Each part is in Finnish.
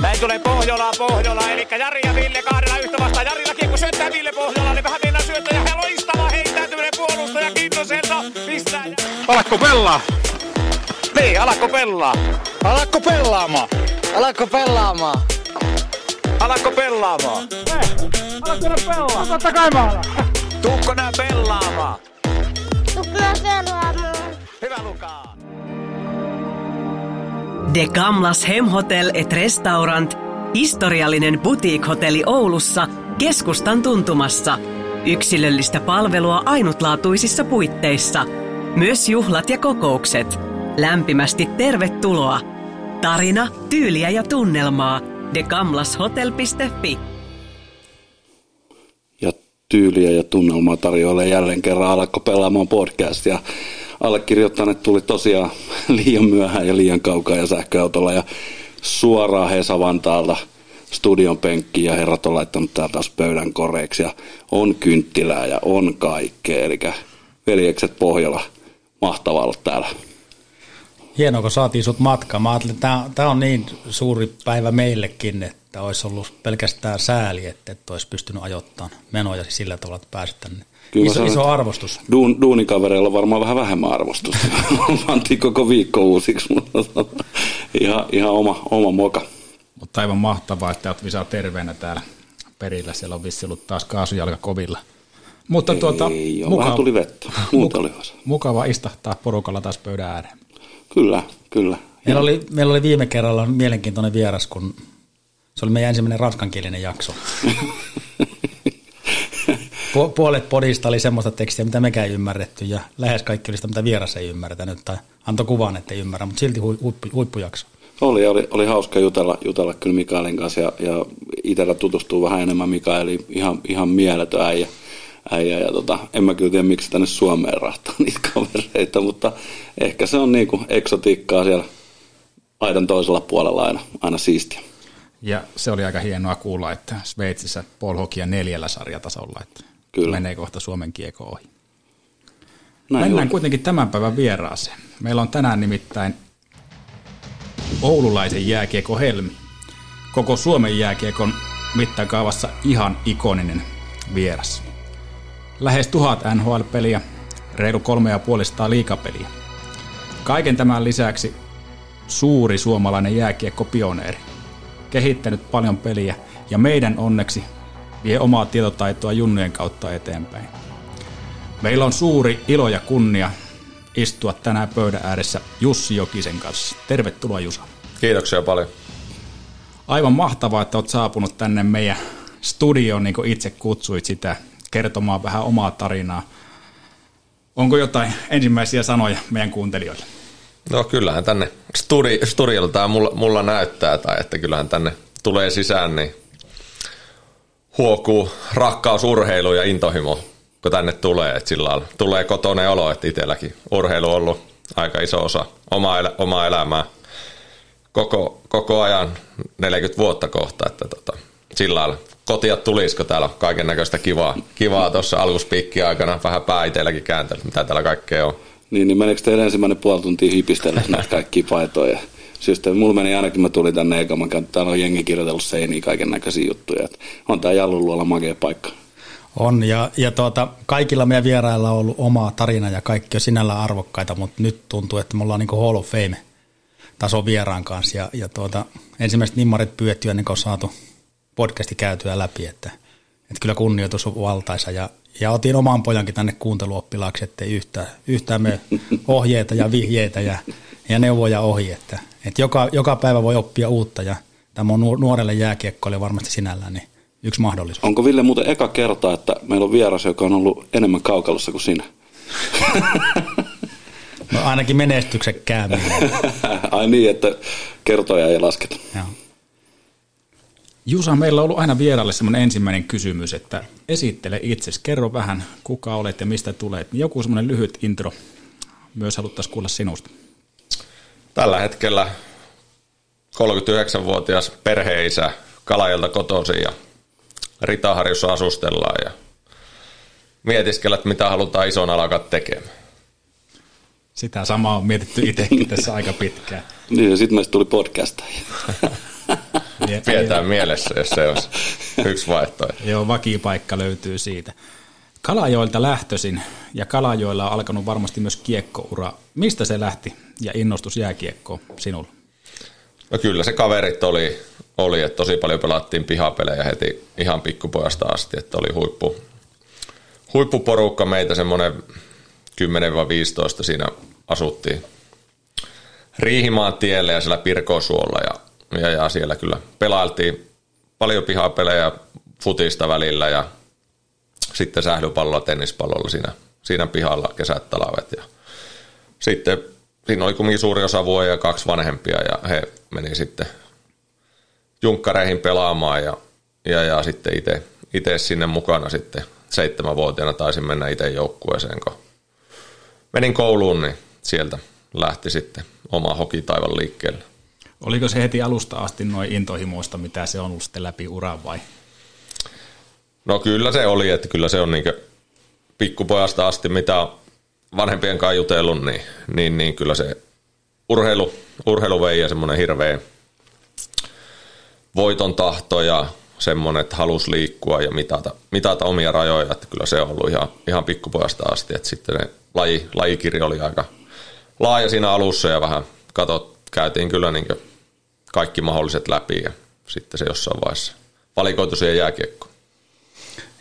Näin tulee Pohjola, Pohjola, eli Jari ja Ville kahdella yhtä vastaan. Jarilla kiekko syöttää Ville Pohjola, niin vähän mennään syöttää ja loistava heittäytyminen puolustaja Kintoselta. Pistää. Alakko pelaa? Niin, alakko pelaa? Alakko pelaamaan? Alatko pelaamaan? Alakko pelaamaan? Alakko pelaa? Totta kai mä alan. Tuukko nää pelaamaan? Tukna pelaamaan. Hyvä Lukaa. De Gamlas Hemhotel et Restaurant, historiallinen boutique-hotelli Oulussa, keskustan tuntumassa. Yksilöllistä palvelua ainutlaatuisissa puitteissa. Myös juhlat ja kokoukset. Lämpimästi tervetuloa. Tarina, tyyliä ja tunnelmaa. degamlashotel.fi ja tyyliä ja tunnelmaa tarjoilee jälleen kerran Alakko pelaamaan podcast ja allekirjoittaneet tuli tosiaan liian myöhään ja liian kaukaa ja sähköautolla ja suoraan Hesa Vantaalta studion penkkiin ja herrat on laittanut täältä taas pöydän koreeksi ja on kynttilää ja on kaikkea, eli veljekset Pohjola, mahtavaa olla täällä. Hienoa, kun saatiin sut matkaan. Mä ajattelin, että tämä on niin suuri päivä meillekin, että olisi ollut pelkästään sääli, että et olisi pystynyt ajoittamaan menoja sillä tavalla, että pääsit tänne. Kyllä iso, iso arvostus. Duun, duunikavereilla on varmaan vähän vähemmän arvostusta. Pantiin koko viikko uusiksi, mutta ihan, ihan oma, oma moka. Mutta aivan mahtavaa, että olet Visa terveenä täällä perillä. Siellä on vissi ollut taas kaasujalka kovilla. Mutta tuota, Ei ole, vähän tuli vettä. Muuta oli hyvä. mukava istahtaa porukalla taas pöydän ääreen. Kyllä, kyllä. Meillä oli, meillä oli viime kerralla mielenkiintoinen vieras, kun se oli meidän ensimmäinen ranskankielinen jakso. Pu- Puolet podista oli semmoista tekstiä, mitä mekään ei ymmärretty, ja lähes kaikki oli sitä, mitä vieras ei ymmärtänyt, tai antoi kuvan, että ei ymmärrä, mutta silti hui- huippu, huippujakso. Oli, oli, oli hauska jutella, jutella kyllä Mikaelin kanssa ja, ja itsellä tutustuu vähän enemmän Mikaeliin. Ihan, ihan mieletön äijä. äijä ja tota, en mä kyllä tiedä, miksi tänne Suomeen rahtaa niitä kavereita, mutta ehkä se on niinku eksotiikkaa siellä aidan toisella puolella aina, aina siistiä. Ja se oli aika hienoa kuulla, että Sveitsissä Paul Hokia neljällä sarjatasolla, että Kyllä. menee kohta Suomen kiekko ohi. Näin Mennään on. kuitenkin tämän päivän vieraaseen. Meillä on tänään nimittäin oululaisen jääkiekko Helmi. Koko Suomen jääkiekon mittakaavassa ihan ikoninen vieras. Lähes tuhat NHL-peliä, reilu kolme ja puolista liikapeliä. Kaiken tämän lisäksi suuri suomalainen jääkiekkopioneeri. Kehittänyt paljon peliä ja meidän onneksi vie omaa tietotaitoa junnujen kautta eteenpäin. Meillä on suuri ilo ja kunnia istua tänään pöydän ääressä Jussi Jokisen kanssa. Tervetuloa Jusa. Kiitoksia paljon. Aivan mahtavaa, että olet saapunut tänne meidän studioon, niin kuin itse kutsuit sitä, kertomaan vähän omaa tarinaa. Onko jotain ensimmäisiä sanoja meidän kuuntelijoille? No kyllähän tänne studi, studiolta tämä mulla, mulla näyttää, tai että kyllähän tänne tulee sisään, niin huokuu rakkaus urheilu ja intohimo, kun tänne tulee. Että sillä lailla tulee kotoinen olo, että itselläkin urheilu on ollut aika iso osa omaa, elä, omaa elämää koko, koko ajan 40 vuotta kohta, että tota, sillä lailla kotia tulisiko täällä kaiken näköistä kivaa, kivaa tuossa alkuspiikki aikana, vähän pää itselläkin kääntänyt, mitä täällä kaikkea on. Niin, niin menikö teidän ensimmäinen puoli tuntia hipistellä näitä kaikkia paitoja? Siis että mulla meni ainakin, mä tulin tänne eka, mä käyn, täällä on jengi kirjoitellut seiniä kaiken näköisiä juttuja. Että on tää Jalluluola makea paikka. On, ja, ja tuota, kaikilla meidän vierailla on ollut oma tarina ja kaikki on sinällään arvokkaita, mutta nyt tuntuu, että me ollaan niin Hall of Fame taso vieraan kanssa. Ja, ja tuota, ensimmäiset nimmarit pyöttyä ennen kuin on saatu podcasti käytyä läpi, että, että kyllä kunnioitus on valtaisa. Ja, ja otin oman pojankin tänne kuunteluoppilaaksi, ettei yhtään, yhtään me ohjeita ja vihjeitä ja, ja neuvoja ohi, että, että joka, joka päivä voi oppia uutta ja tämä on nuor- nuorelle jääkiekkoille varmasti sinällään niin yksi mahdollisuus. Onko Ville muuten eka kerta, että meillä on vieras, joka on ollut enemmän kaukalossa kuin sinä? No ainakin menestyksekkäämmin. Ai niin, että kertoja ei lasketa. Joo. Jusa, meillä on ollut aina vieraille semmoinen ensimmäinen kysymys, että esittele itsesi, kerro vähän kuka olet ja mistä tulet. Joku semmoinen lyhyt intro myös haluttaisiin kuulla sinusta. Tällä hetkellä 39-vuotias perheisä Kalajalta kotoisin ja Ritaharjussa asustellaan ja mietiskellä, että mitä halutaan ison alkaa tekemään. Sitä samaa on mietitty itsekin tässä aika pitkään. Niin, ja sitten meistä tuli podcastajia. Ja- Pidetään mielessä, jos se olisi yksi vaihtoehto. Joo, vakipaikka löytyy siitä. Kalajoilta lähtöisin ja Kalajoilla on alkanut varmasti myös kiekkoura. Mistä se lähti ja innostus jääkiekkoon sinulla? No kyllä se kaverit oli, oli että tosi paljon pelattiin pihapelejä heti ihan pikkupojasta asti, että oli huippu, huippuporukka meitä, semmoinen 10-15 siinä asuttiin Riihimaan tielle ja siellä Pirkosuolla ja, ja, ja siellä kyllä pelailtiin paljon pihapelejä futista välillä ja sitten sählypallolla, tennispallolla siinä, siinä pihalla kesät, talvet ja sitten siinä oli kumminkin suuri osa vuoja ja kaksi vanhempia ja he meni sitten junkkareihin pelaamaan ja, ja, ja sitten itse, itse sinne mukana sitten seitsemänvuotiaana taisin mennä itse joukkueeseen, kun menin kouluun, niin sieltä lähti sitten oma hokitaivan liikkeelle. Oliko se heti alusta asti noin intohimoista, mitä se on ollut sitten läpi uran vai? No kyllä se oli, että kyllä se on niin pikkupojasta asti, mitä vanhempien kanssa jutellut, niin, niin, niin kyllä se urheilu, urheilu vei ja semmoinen hirveä voiton tahto ja semmoinen, että halus liikkua ja mitata, mitata omia rajoja, että kyllä se on ollut ihan, ihan pikkupojasta asti, että sitten ne laji, lajikirja oli aika laaja siinä alussa ja vähän katot, käytiin kyllä niin kaikki mahdolliset läpi ja sitten se jossain vaiheessa valikoitu siihen jääkiekkoon.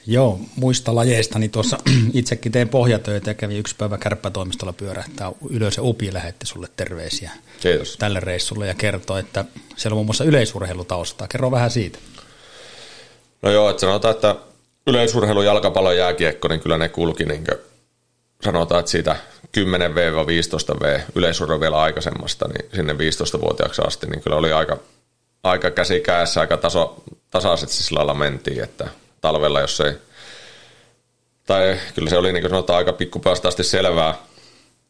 Joo, muista lajeista, niin tuossa itsekin tein pohjatöitä ja kävin yksi päivä kärppätoimistolla pyörähtää ylös ja Upi lähetti sulle terveisiä Kiitos. tälle reissulle ja kertoi, että siellä on muun muassa yleisurheilutaustaa. Kerro vähän siitä. No joo, että sanotaan, että yleisurheilu, jalkapallo ja jääkiekko, niin kyllä ne kulki niin sanotaan, että siitä 10V-15V yleisurheilu vielä aikaisemmasta, niin sinne 15-vuotiaaksi asti, niin kyllä oli aika, aika käsi kädessä, aika taso, tasaisesti sillä lailla mentiin, että talvella, jos ei, tai kyllä se oli niin kuin sanotaan aika pikkupäästä asti selvää,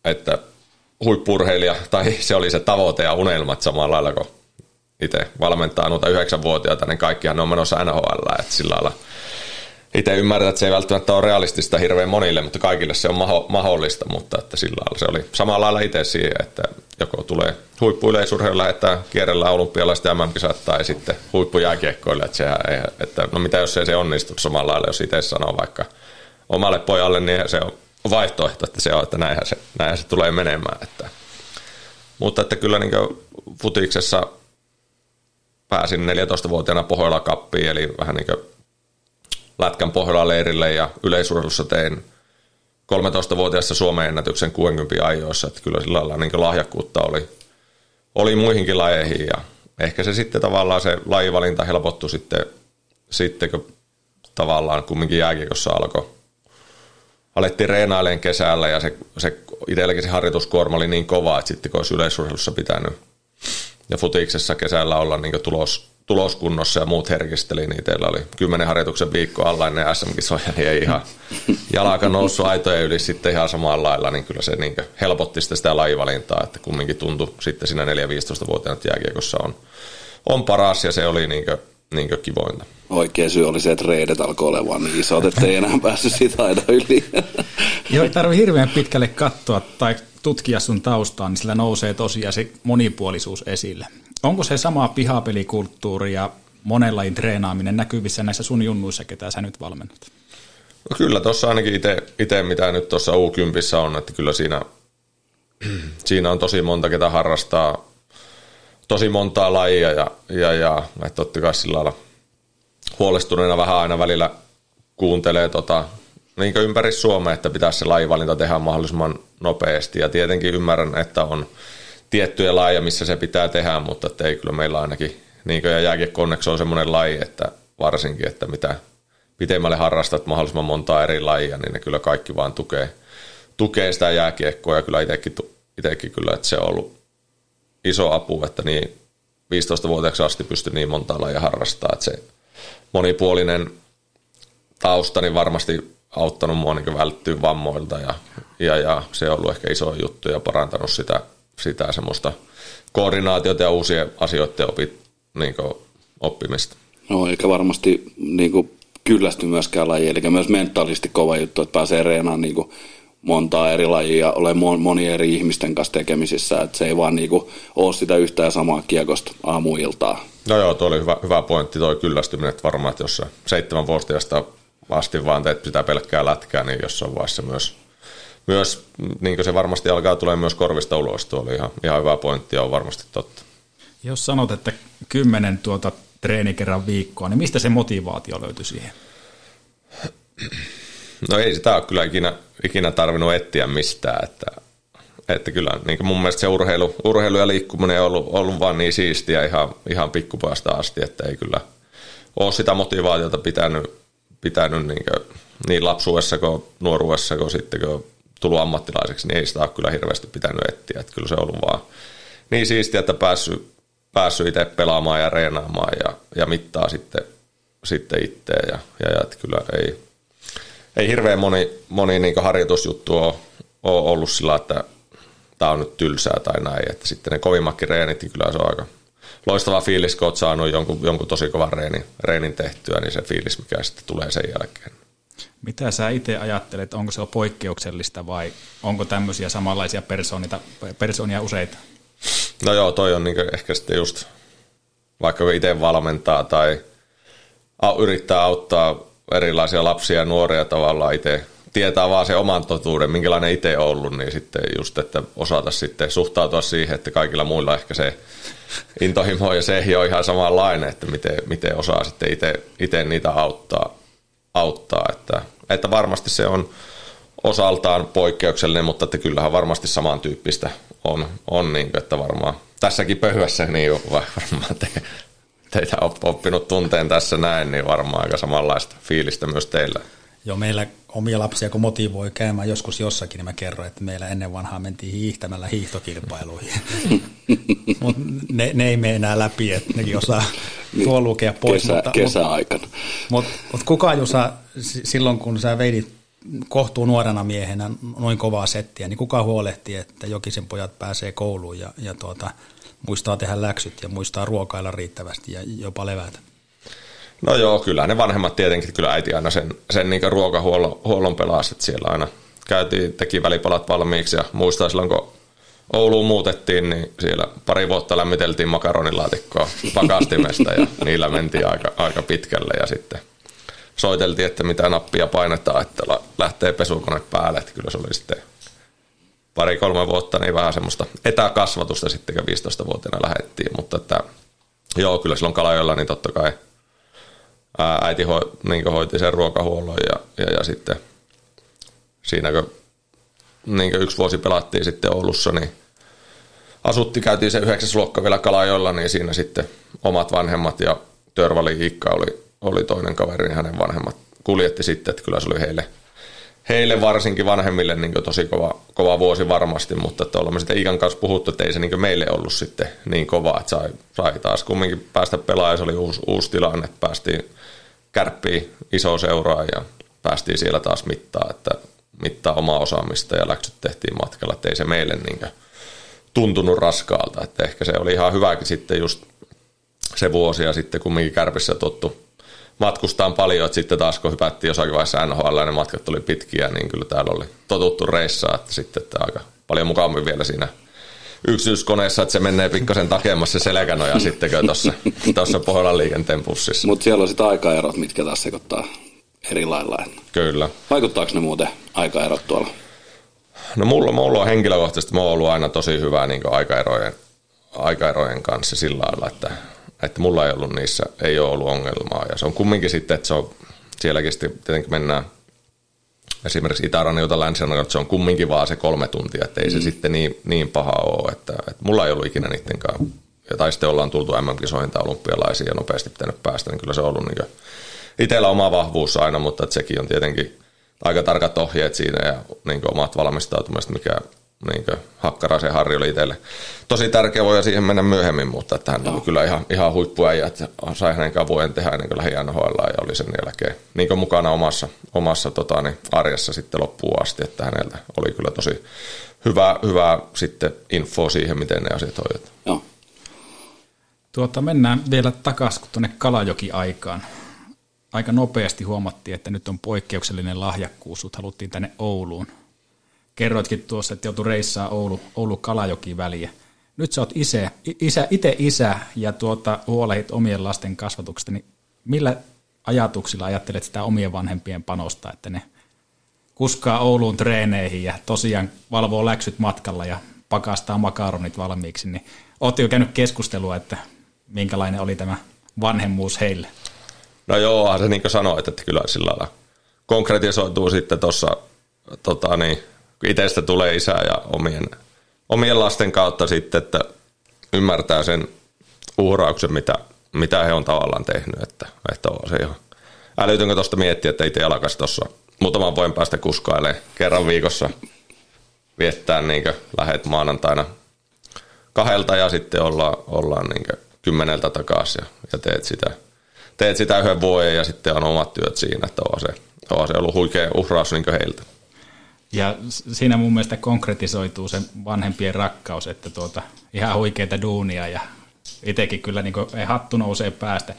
että huippurheilija, tai se oli se tavoite ja unelmat samalla lailla kuin itse valmentaa noita yhdeksänvuotiaita, niin kaikkihan ne on menossa NHL, että sillä lailla itse ymmärrän, että se ei välttämättä ole realistista hirveän monille, mutta kaikille se on maho- mahdollista, mutta että sillä lailla se oli samalla lailla itse siihen, että joko tulee huippuyleisurheilu lähettää kierrellä olympialaiset ja MM-kisat tai sitten huippujääkiekkoille, että, sehän ei, että no mitä jos ei se onnistu samalla lailla, jos itse sanoo vaikka omalle pojalle, niin se on vaihtoehto, että se on, että näinhän se, näinhän se tulee menemään. Että. Mutta että kyllä niin futiksessa pääsin 14-vuotiaana Pohjola kappiin, eli vähän niin kuin Lätkän Pohjolan leirille ja yleisurheilussa tein 13-vuotiaassa Suomen ennätyksen 60 ajoissa, että kyllä sillä lailla niin lahjakkuutta oli, oli muihinkin lajeihin ja ehkä se sitten tavallaan se lajivalinta helpottui sitten, sitten kun tavallaan kumminkin jääkiekossa alkoi. Alettiin reenailemaan kesällä ja se, se itselläkin se harjoituskuorma oli niin kova, että sitten kun olisi yleisurheilussa pitänyt ja futiksessa kesällä olla niin tulos, tuloskunnossa ja muut herkisteli, niin teillä oli kymmenen harjoituksen viikko alla ennen SM-kisoja, niin ei ihan jalaka noussut aitojen yli sitten ihan samalla lailla, niin kyllä se niin helpotti sitä, sitä lajivalintaa, että kumminkin tuntui sitten siinä 4-15-vuotiaana, että jääkiekossa on, on paras ja se oli niin kuin, niin kuin kivointa. Oikea syy oli se, että reidet alkoi olemaan niin isot, että ei enää päässyt sitä aina yli. Joo, ei tarvitse hirveän pitkälle katsoa tai tutkia sun taustaa, niin sillä nousee tosiaan se monipuolisuus esille. Onko se sama pihapelikulttuuri ja monenlain treenaaminen näkyvissä näissä sun junnuissa, ketä sä nyt valmennat? No kyllä tuossa ainakin itse, mitä nyt tuossa U10 on, että kyllä siinä, siinä on tosi monta, ketä harrastaa tosi montaa lajia ja, ja, ja että totta kai sillä lailla huolestuneena vähän aina välillä kuuntelee tota, niin ympäri Suomea, että pitäisi se lajivalinta tehdä mahdollisimman nopeasti ja tietenkin ymmärrän, että on tiettyjä lajeja, missä se pitää tehdä, mutta ei kyllä meillä ainakin, niin kuin ja on semmoinen laji, että varsinkin, että mitä pitemmälle harrastat mahdollisimman montaa eri lajia, niin ne kyllä kaikki vaan tukee, tukee sitä jääkiekkoa ja kyllä itsekin, itsekin kyllä, että se on ollut iso apu, että niin 15-vuotiaaksi asti pystyi niin monta lajia harrastaa, että se monipuolinen tausta niin varmasti auttanut mua niin välttyä vammoilta ja, ja, ja, se on ollut ehkä iso juttu ja parantanut sitä, sitä semmoista koordinaatiota ja uusien asioiden opit, niin oppimista. No eikä varmasti niin kuin, kyllästy myöskään laji, eli myös mentaalisesti kova juttu, että pääsee reenaan niin kuin, montaa eri lajia, ole moni eri ihmisten kanssa tekemisissä, että se ei vaan niinku ole sitä yhtä ja samaa kiekosta aamuiltaa. No joo, tuo oli hyvä, hyvä pointti, toi kyllästyminen, että varmaan, että jos seitsemän vuotiaasta asti vaan teet pitää pelkkää lätkää, niin jossain vaiheessa myös, myös niin se varmasti alkaa tulee myös korvista ulos, tuo oli ihan, ihan hyvä pointti ja on varmasti totta. Jos sanot, että kymmenen tuota treeni kerran viikkoa, niin mistä se motivaatio löytyi siihen? No ei sitä ole kyllä ikinä, ikinä tarvinnut etsiä mistään, että, että kyllä niin mun mielestä se urheilu, urheilu ja liikkuminen on ollut, ollut vaan niin siistiä ihan, ihan pikkupojasta asti, että ei kyllä ole sitä motivaatiota pitänyt, pitänyt niin, kuin, niin lapsuudessa kuin nuoruudessa kuin sitten kun tullut ammattilaiseksi, niin ei sitä ole kyllä hirveästi pitänyt etsiä, että kyllä se on ollut vaan niin siistiä, että päässyt, päässyt itse pelaamaan ja reenaamaan ja, ja mittaa sitten, sitten itse ja, ja, ja että kyllä ei, ei hirveän moni, moni niin harjoitusjuttu ole, ole ollut sillä, että tämä on nyt tylsää tai näin. Että sitten ne kovimmatkin reenit, niin kyllä se on aika loistava fiilis, kun olet saanut jonkun, jonkun tosi kovan reenin, reenin tehtyä, niin se fiilis, mikä sitten tulee sen jälkeen. Mitä sä itse ajattelet, onko se poikkeuksellista vai onko tämmöisiä samanlaisia persoonia useita? No joo, toi on niin ehkä sitten just, vaikka itse valmentaa tai yrittää auttaa erilaisia lapsia ja nuoria tavallaan itse tietää vaan se oman totuuden, minkälainen itse on ollut, niin sitten just, että osata sitten suhtautua siihen, että kaikilla muilla ehkä se intohimo ja se on ihan samanlainen, että miten, miten osaa sitten itse, itse niitä auttaa, auttaa että, että varmasti se on osaltaan poikkeuksellinen, mutta että kyllähän varmasti samantyyppistä on, on niin että varmaan tässäkin pöhyässä niin varmaan te, teitä oppinut tunteen tässä näin, niin varmaan aika samanlaista fiilistä myös teillä. Joo, meillä omia lapsia kun motivoi käymään joskus jossakin, niin mä kerroin, että meillä ennen vanhaa mentiin hiihtämällä hiihtokilpailuihin. mutta ne, ne, ei mene enää läpi, että nekin osaa niin, tuo lukea pois. Kesä, mutta, kesäaikana. Mutta mut, mut kuka Jusa, silloin kun sä veidit kohtuu nuorena miehenä noin kovaa settiä, niin kuka huolehti, että Jokisen pojat pääsee kouluun ja, ja tuota, muistaa tehdä läksyt ja muistaa ruokailla riittävästi ja jopa levätä? No joo, kyllä ne vanhemmat tietenkin, kyllä äiti aina sen, sen niin ruokahuollon huollon pelasi, että siellä aina käytiin, teki välipalat valmiiksi ja muistaa silloin, kun Ouluun muutettiin, niin siellä pari vuotta lämmiteltiin makaronilaatikkoa pakastimesta ja niillä mentiin aika, aika pitkälle ja sitten soiteltiin, että mitä nappia painetaan, että lähtee pesukone päälle, että kyllä se oli sitten pari-kolme vuotta, niin vähän semmoista etäkasvatusta sitten, kun 15-vuotiaana lähettiin, mutta että joo, kyllä silloin Kalajolla, niin totta kai äiti ho, niin hoiti sen ruokahuollon ja, ja, ja sitten siinä kun niin yksi vuosi pelattiin sitten Oulussa, niin asutti, käytiin se yhdeksäs luokka vielä Kalajolla, niin siinä sitten omat vanhemmat ja Törvali Hiikka oli, oli toinen kaveri, niin hänen vanhemmat kuljetti sitten, että kyllä se oli heille, heille varsinkin vanhemmille niin tosi kova, kova vuosi varmasti, mutta että olemme sitten Iikan kanssa puhuttu, että ei se niin meille ollut sitten niin kova, että sai, sai taas kumminkin päästä pelaamaan, se oli uusi, uusi tilanne, päästiin kärppii iso seuraa ja päästiin siellä taas mittaa, että mittaa omaa osaamista ja läksyt tehtiin matkalla, että ei se meille niin tuntunut raskaalta, että ehkä se oli ihan hyväkin sitten just se vuosi ja sitten kumminkin kärpissä tottu matkustaan paljon, että sitten taas kun hypättiin jossakin vaiheessa NHL ne matkat tuli pitkiä, niin kyllä täällä oli totuttu reissaa, että sitten että aika paljon mukavammin vielä siinä yksityiskoneessa, että se menee pikkasen takemassa se selkänoja sitten tuossa, tuossa Pohjolan liikenteen pussissa. Mutta siellä on sitten aikaerot, mitkä taas sekoittaa eri lailla. Kyllä. Vaikuttaako ne muuten aikaerot tuolla? No mulla, mulla on henkilökohtaisesti, mä oon ollut aina tosi hyvä niin aikaerojen, aikaerojen kanssa sillä lailla, että, että mulla ei ollut niissä, ei ole ollut ongelmaa. Ja se on kumminkin sitten, että se on, sielläkin sitten tietenkin mennään esimerkiksi Itärannilta länsirannalta se on kumminkin vaan se kolme tuntia, että ei mm. se sitten niin, niin paha ole, että, että mulla ei ollut ikinä niiden kanssa, tai sitten ollaan tultu MM-kisoihin tai olympialaisiin ja nopeasti pitänyt päästä, niin kyllä se on ollut niin itsellä oma vahvuus aina, mutta että sekin on tietenkin aika tarkat ohjeet siinä ja niin omat valmistautumiset, mikä niin Hakkaraisen Harri oli itselle tosi tärkeä, voi siihen mennä myöhemmin, mutta että hän oli kyllä ihan, ihan huippuäijä, että sai hänen vuoden tehdä ennen kuin lähi NHL ja oli sen jälkeen niin mukana omassa, omassa tota, niin arjessa sitten loppuun asti, että häneltä oli kyllä tosi hyvä, hyvä sitten info siihen, miten ne asiat hoidetaan. Joo. Tuota, mennään vielä takaisin tuonne Kalajoki-aikaan. Aika nopeasti huomattiin, että nyt on poikkeuksellinen lahjakkuus, sut haluttiin tänne Ouluun kerroitkin tuossa, että joutui reissaa Oulu, Oulu Kalajoki väliä. Nyt sä oot isä, isä, itse isä ja tuota, huolehit omien lasten kasvatuksesta, niin millä ajatuksilla ajattelet sitä omien vanhempien panosta, että ne kuskaa Ouluun treeneihin ja tosiaan valvoo läksyt matkalla ja pakastaa makaronit valmiiksi, niin Oletko jo käynyt keskustelua, että minkälainen oli tämä vanhemmuus heille? No joo, se niin kuin sanoit, että kyllä sillä lailla konkretisoituu sitten tuossa, tota niin, itsestä tulee isä ja omien, omien lasten kautta sitten, että ymmärtää sen uhrauksen, mitä, mitä he on tavallaan tehnyt, että, että on se ihan älytynkö tuosta miettiä, että itse alkaisi tuossa muutaman vuoden päästä kuskailemaan kerran viikossa viettää niin lähet maanantaina kahdelta ja sitten ollaan, ollaan niin kymmeneltä takaisin ja, ja teet, sitä, teet sitä yhden vuoden ja sitten on omat työt siinä, että on se, on se ollut huikea uhraus niin heiltä. Ja siinä mun mielestä konkretisoituu se vanhempien rakkaus, että tuota, ihan huikeita duunia ja itsekin kyllä niin ei hattu nousee päästä.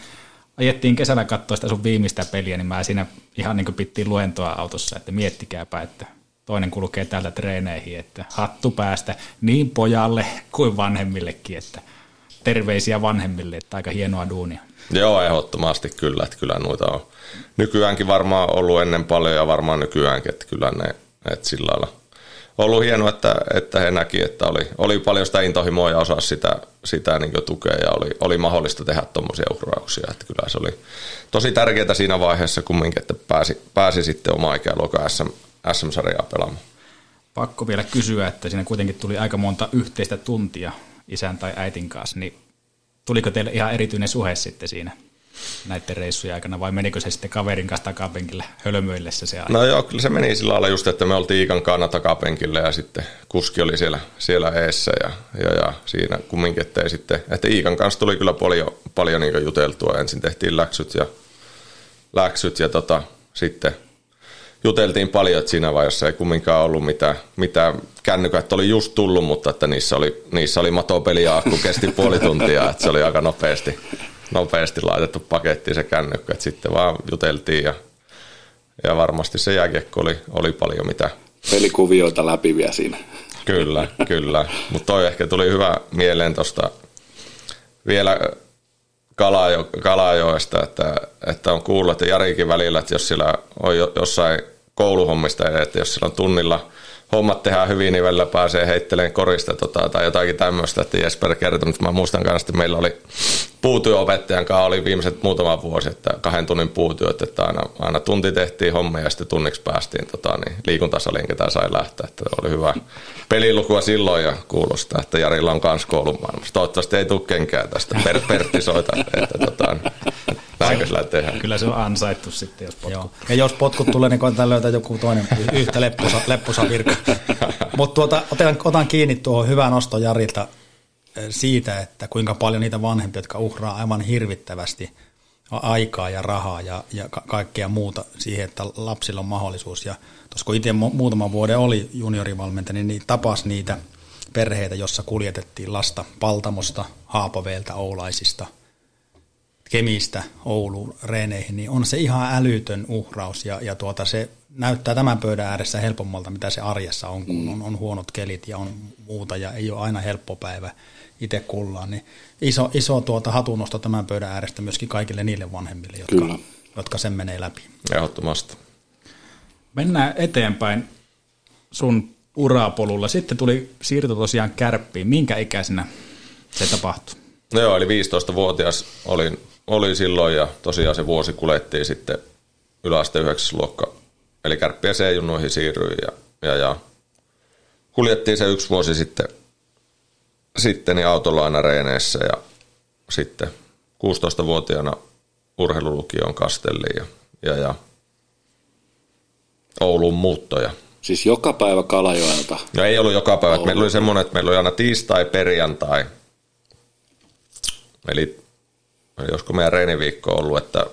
Ajettiin kesällä katsoa sitä sun viimeistä peliä, niin mä siinä ihan niin pittiin luentoa autossa, että miettikääpä, että toinen kulkee täältä treeneihin, että hattu päästä niin pojalle kuin vanhemmillekin, että terveisiä vanhemmille, että aika hienoa duunia. Joo, ehdottomasti kyllä, että kyllä noita on nykyäänkin varmaan ollut ennen paljon ja varmaan nykyäänkin, että kyllä ne, että sillä lailla ollut hienoa, että, että he näki, että oli, oli paljon sitä intohimoa ja osasi sitä, sitä niin tukea ja oli, oli mahdollista tehdä tuommoisia uhrauksia. Että kyllä se oli tosi tärkeää siinä vaiheessa kumminkin, että pääsi, pääsi sitten oma ikäluokan SM, SM-sarjaa pelaamaan. Pakko vielä kysyä, että siinä kuitenkin tuli aika monta yhteistä tuntia isän tai äitin kanssa, niin tuliko teille ihan erityinen suhe sitten siinä näiden reissujen aikana, vai menikö se sitten kaverin kanssa takapenkille hölmöillessä se aika? No joo, kyllä se meni sillä lailla just, että me oltiin Iikan kanssa takapenkille ja sitten kuski oli siellä, siellä eessä ja, ja, ja siinä kumminkin, että, sitten, että Iikan kanssa tuli kyllä paljon, paljon niin juteltua. Ensin tehtiin läksyt ja, läksyt ja tota, sitten juteltiin paljon, että siinä vaiheessa ei kumminkaan ollut mitään, mitään kännykät oli just tullut, mutta että niissä oli, niissä oli matopeliä, kun kesti puoli tuntia, että se oli aika nopeasti, nopeasti laitettu pakettiin se kännykkä, että sitten vaan juteltiin ja, ja varmasti se jääkiekko oli, oli paljon mitä. Pelikuvioita läpi vielä siinä. Kyllä, kyllä. Mutta toi ehkä tuli hyvä mieleen tuosta vielä Kalajo, Kalajoesta, että, että on kuullut, että Jarikin välillä, että jos sillä on jossain kouluhommista, että jos sillä on tunnilla hommat tehdään hyvin, niin välillä pääsee heittelemään korista tota, tai jotakin tämmöistä, että Jesper kertoi, mutta mä muistan kanssa, että meillä oli puutyöopettajan kanssa oli viimeiset muutama vuosi, että kahden tunnin puutyöt, että aina, aina tunti tehtiin hommia ja sitten tunniksi päästiin tota, niin liikuntasaliin, ketä sai lähteä. Että oli hyvä pelilukua silloin ja kuulostaa, että Jarilla on kans koulumaailmassa. Toivottavasti ei tule kenkään tästä. Per, Pertti soita, että tota, näinkö sillä tehdään. Kyllä se on ansaittu sitten, jos potkut. Joo. Ja jos potkut tulee, niin koetaan löytää joku toinen yhtä leppusa, leppusa virka. Mutta tuota, otan, otan kiinni tuohon hyvään nosto Jarilta siitä, että kuinka paljon niitä vanhempia, jotka uhraa aivan hirvittävästi aikaa ja rahaa ja, ja ka- kaikkea muuta siihen, että lapsilla on mahdollisuus. Ja tuossa kun itse muutaman vuoden oli juniorivalmentaja, niin tapas niitä perheitä, jossa kuljetettiin lasta Paltamosta, Haapaveeltä, Oulaisista, Kemistä Ouluun reeneihin, niin on se ihan älytön uhraus ja, ja tuota, se näyttää tämän pöydän ääressä helpommalta, mitä se arjessa on, kun mm. on, on huonot kelit ja on muuta ja ei ole aina helppo päivä itse kullaan, niin iso, iso tuota hatunnosto tämän pöydän äärestä myöskin kaikille niille vanhemmille, jotka, Kyllä. jotka sen menee läpi. Ehdottomasti. Mennään eteenpäin sun urapolulla. Sitten tuli siirto tosiaan kärppiin. Minkä ikäisenä se tapahtui? No joo, eli 15-vuotias olin, olin silloin ja tosiaan se vuosi kulettiin sitten yläaste 9. luokka. Eli kärppiä C-junnoihin siirryin ja, ja, ja kuljettiin se yksi vuosi sitten sitten niin autolla aina reeneissä ja sitten 16-vuotiaana urheilulukion Kastelliin ja, ja, ja Oulun muuttoja. Siis joka päivä Kalajoelta? No ei ollut joka päivä. Meillä oli semmoinen, että meillä oli aina tiistai, perjantai. Eli, eli josko meidän reeniviikko ollut, että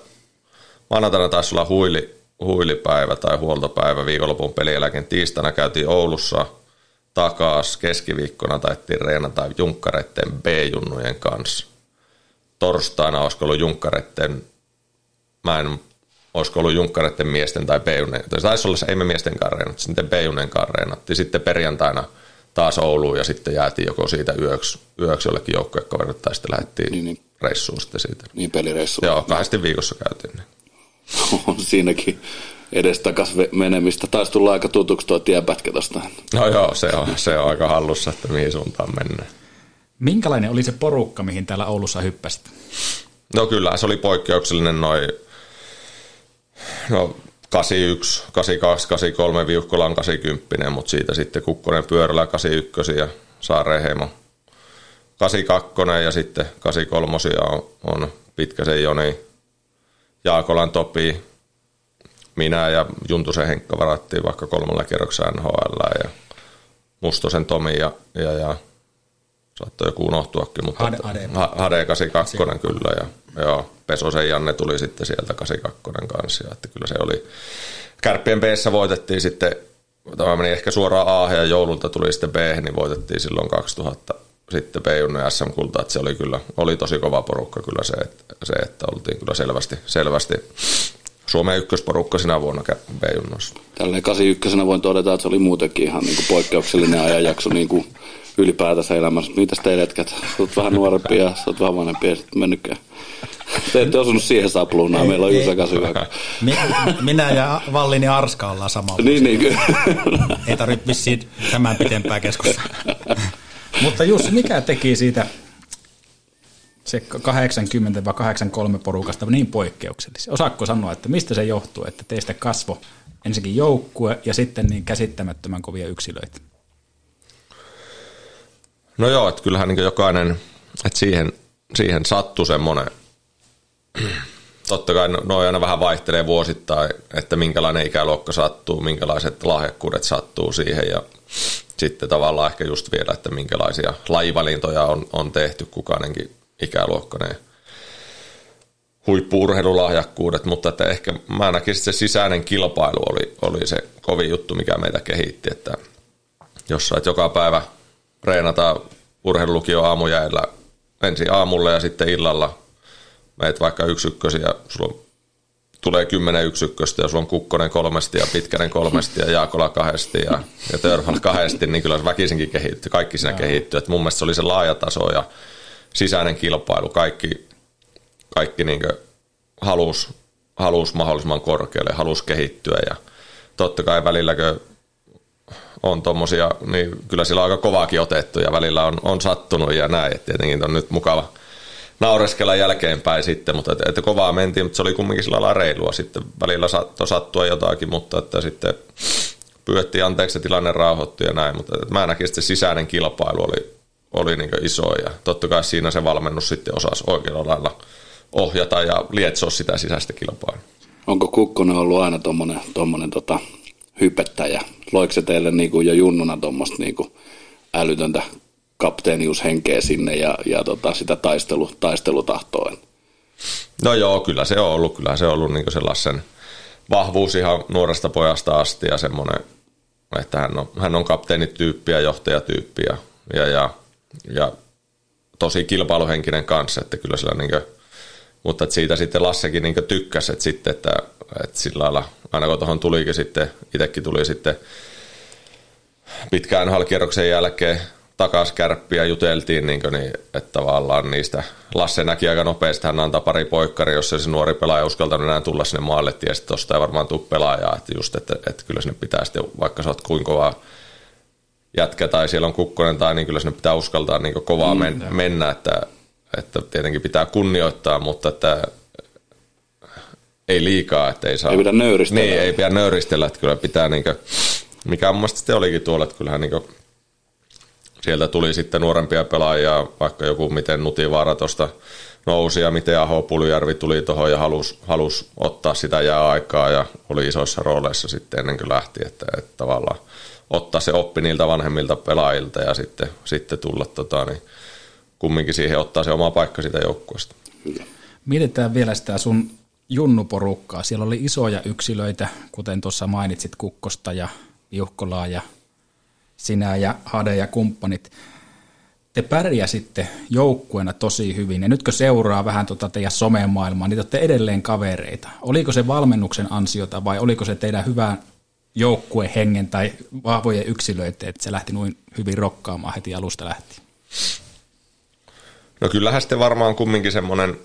maanantaina taisi olla huili, huilipäivä tai huoltopäivä viikonlopun pelieläkin. Tiistaina käytiin Oulussa – takas keskiviikkona taittiin reenata junkkareiden B-junnujen kanssa. Torstaina olisiko ollut junkkareiden, mä en olisiko ollut Junkkareiden miesten tai Peijunen, tai taisi olla se, ei me miesten karreenat, sitten Peijunen karreenatti. Sitten perjantaina taas Ouluun ja sitten jäätiin joko siitä yöksi, yöksi jollekin joukkuekaverille tai sitten lähdettiin niin, niin. reissuun sitten siitä. Niin pelireissuun. Joo, kahdesti viikossa käytiin. Niin. On siinäkin edestakas menemistä. Taisi tulla aika tutuksi tuo tiepätkä tosta. No joo, se on, se on aika hallussa, että mihin suuntaan mennään. Minkälainen oli se porukka, mihin täällä Oulussa hyppäsit? No kyllä, se oli poikkeuksellinen noin no 81, 82, 83, Viuhkolan 80, mutta siitä sitten Kukkonen pyörällä 81 ja Saareheimo 82 ja sitten 83 on, on Pitkäsen Joni, Jaakolan Topi, minä ja Juntusen Henkka varattiin vaikka kolmella kerroksella NHL ja Mustosen Tomi ja, ja, ja saattoi joku unohtuakin, mutta Hade, Hade. Hade 82 kyllä ja joo, Pesosen Janne tuli sitten sieltä 82 kanssa ja että kyllä se oli Kärppien b voitettiin sitten tämä meni ehkä suoraan A ja joululta tuli sitten B, niin voitettiin silloin 2000 sitten b SM-kulta, että se oli kyllä, oli tosi kova porukka kyllä se, että, se, että oltiin kyllä selvästi, selvästi Suomen ykkösporukka sinä vuonna B-junnossa. Tälleen 81 voin todeta, että se oli muutenkin ihan niin kuin poikkeuksellinen ajanjakso niin kuin ylipäätänsä elämässä. Mitäs te edetkät? Sä oot vähän nuorempi ja sä oot vähän vanhempi ja sitten mennytkään. Te ette osunut siihen sapluunaan, meillä on Jusa hyvä. Minä ja Vallini Arska ollaan samalla. Niin, niin kyllä. Ei tarvitse vissiin tämän pitempää keskustelua. Mutta Jussi, mikä teki siitä se 80 vai 83 porukasta niin poikkeuksellisia? Osaatko sanoa, että mistä se johtuu, että teistä kasvo ensinnäkin joukkue ja sitten niin käsittämättömän kovia yksilöitä? No joo, että kyllähän niin jokainen, että siihen, siihen sattui semmoinen, totta kai noin aina vähän vaihtelee vuosittain, että minkälainen ikäluokka sattuu, minkälaiset lahjakkuudet sattuu siihen ja sitten tavallaan ehkä just vielä, että minkälaisia lajivalintoja on, on tehty kukainenkin ikäluokkainen huippuurheilulahjakkuudet, mutta että ehkä mä näkisin, että se sisäinen kilpailu oli, oli se kovin juttu, mikä meitä kehitti, että jos sait joka päivä reenata urheilulukio aamujäillä ensin aamulla ja sitten illalla meet vaikka yksi ykkösi ja sulla tulee kymmenen yksikköstä ja sulla on Kukkonen kolmesti ja Pitkänen kolmesti ja Jaakola kahdesti ja, ja Törhal kahdesti, niin kyllä se väkisinkin kehittyy, kaikki siinä kehittyy. Et mun mielestä se oli se laaja taso ja sisäinen kilpailu, kaikki, kaikki niin halusi halus mahdollisimman korkealle, halusi kehittyä ja totta kai välilläkö on tommosia, niin kyllä sillä on aika kovaakin otettu ja välillä on, on sattunut ja näin, että tietenkin on nyt mukava naureskella jälkeenpäin sitten, mutta että, että kovaa mentiin, mutta se oli kumminkin sillä lailla reilua sitten. Välillä saattoi sattua jotakin, mutta että sitten pyöttiin anteeksi, tilanne rauhoittui ja näin, mutta että mä näkisin, että se sisäinen kilpailu oli, oli niin iso ja totta kai siinä se valmennus sitten osasi oikealla lailla ohjata ja lietsoa sitä sisäistä kilpailua. Onko Kukkonen ollut aina tuommoinen tommonen tota, hypettäjä? Loiko se teille niin kuin jo junnuna tuommoista niin älytöntä kapteeniushenkeä sinne ja, ja tota, sitä taistelu, taistelutahtoa? No joo, kyllä se on ollut. Kyllä se on ollut niin sellaisen vahvuus ihan nuoresta pojasta asti ja semmoinen, että hän on, hän on kapteenityyppi ja johtajatyyppi ja, ja, ja, ja tosi kilpailuhenkinen kanssa, että kyllä sillä niin kuin, mutta että siitä sitten Lassekin niin tykkäsi, että sitten, että, että sillä lailla, aina kun tuohon tulikin sitten, itsekin tuli sitten pitkään halkierroksen jälkeen takas kärppiä juteltiin, niin, kuin, niin että tavallaan niistä Lasse näki aika nopeasti, hän antaa pari poikkari, jos se nuori pelaaja uskaltanut enää tulla sinne maalle, tiesi, että tuosta ei varmaan tule pelaajaa, että just, että, että kyllä sinne pitää sitten, vaikka sä oot kuinka kovaa jätkä tai siellä on kukkonen tai niin kyllä sinne pitää uskaltaa niin kovaa men, mennä, että, että tietenkin pitää kunnioittaa, mutta että ei liikaa, että ei saa... Ei pidä nöyristellä. Niin, ei pidä nöyristellä, että kyllä pitää niin kuin, mikä mun mielestä sitten olikin tuolla, että kyllähän niin kuin, sieltä tuli sitten nuorempia pelaajia, vaikka joku miten Nutivaara tuosta nousi ja miten Aho Puljärvi tuli tuohon ja halusi halus ottaa sitä jääaikaa ja oli isoissa rooleissa sitten ennen kuin lähti, että, että tavallaan ottaa se oppi niiltä vanhemmilta pelaajilta ja sitten, sitten tulla tota, niin kumminkin siihen ottaa se oma paikka sitä joukkueesta. Mietitään vielä sitä sun junnuporukkaa. Siellä oli isoja yksilöitä, kuten tuossa mainitsit Kukkosta ja Juhkolaa ja sinä ja Hade ja kumppanit. te pärjäsitte joukkueena tosi hyvin, ja nytkö seuraa vähän tota teidän somemaailmaa, niin te olette edelleen kavereita. Oliko se valmennuksen ansiota vai oliko se teidän hyvän joukkuehengen tai vahvojen yksilöiden, että se lähti noin hyvin rokkaamaan heti alusta lähtien? No kyllähän sitten varmaan kumminkin semmoinen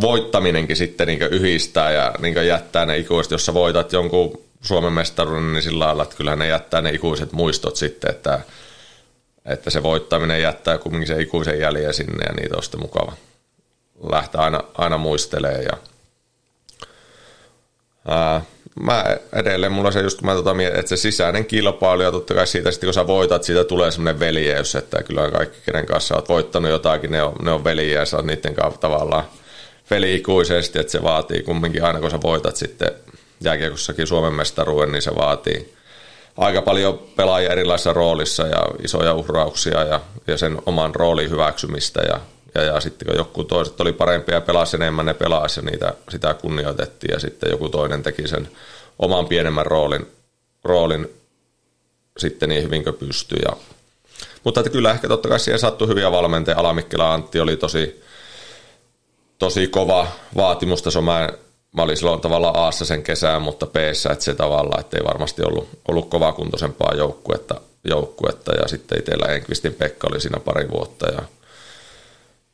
voittaminenkin sitten niin yhdistää ja niin jättää ne ikuiset, jos sä voitat jonkun Suomen mestaruuden, niin sillä lailla, että kyllähän ne jättää ne ikuiset muistot sitten, että, että se voittaminen jättää kumminkin se ikuisen jäljen sinne ja niitä on sitten mukava lähteä aina, aina muistelee ja ää, mä edelleen, mulla se just mä tota että se sisäinen kilpailu ja totta kai siitä sitten kun sä voitat, siitä tulee semmoinen veljeys, että kyllä kaikki kenen kanssa oot voittanut jotakin, ne on, ne on veljiä ja sä oot niiden kanssa tavallaan veli ikuisesti, että se vaatii kumminkin aina kun sä voitat sitten jääkiekossakin Suomen mestaruuden, niin se vaatii aika paljon pelaajia erilaisissa roolissa ja isoja uhrauksia ja, ja sen oman roolin hyväksymistä ja, ja, ja sitten kun joku toiset oli parempia ja pelasi enemmän, ne pelasi ja niitä, sitä kunnioitettiin ja sitten joku toinen teki sen oman pienemmän roolin, roolin sitten niin hyvin kuin pystyi. Ja, mutta että kyllä ehkä totta kai siihen sattui hyviä valmentajia. Alamikkila Antti oli tosi, tosi kova vaatimustaso. Mä mä olin silloin tavallaan Aassa sen kesään, mutta b että se tavallaan, että ei varmasti ollut, ollut kovakuntoisempaa joukkuetta, joukkuetta ja sitten itsellä Enkvistin Pekka oli siinä pari vuotta ja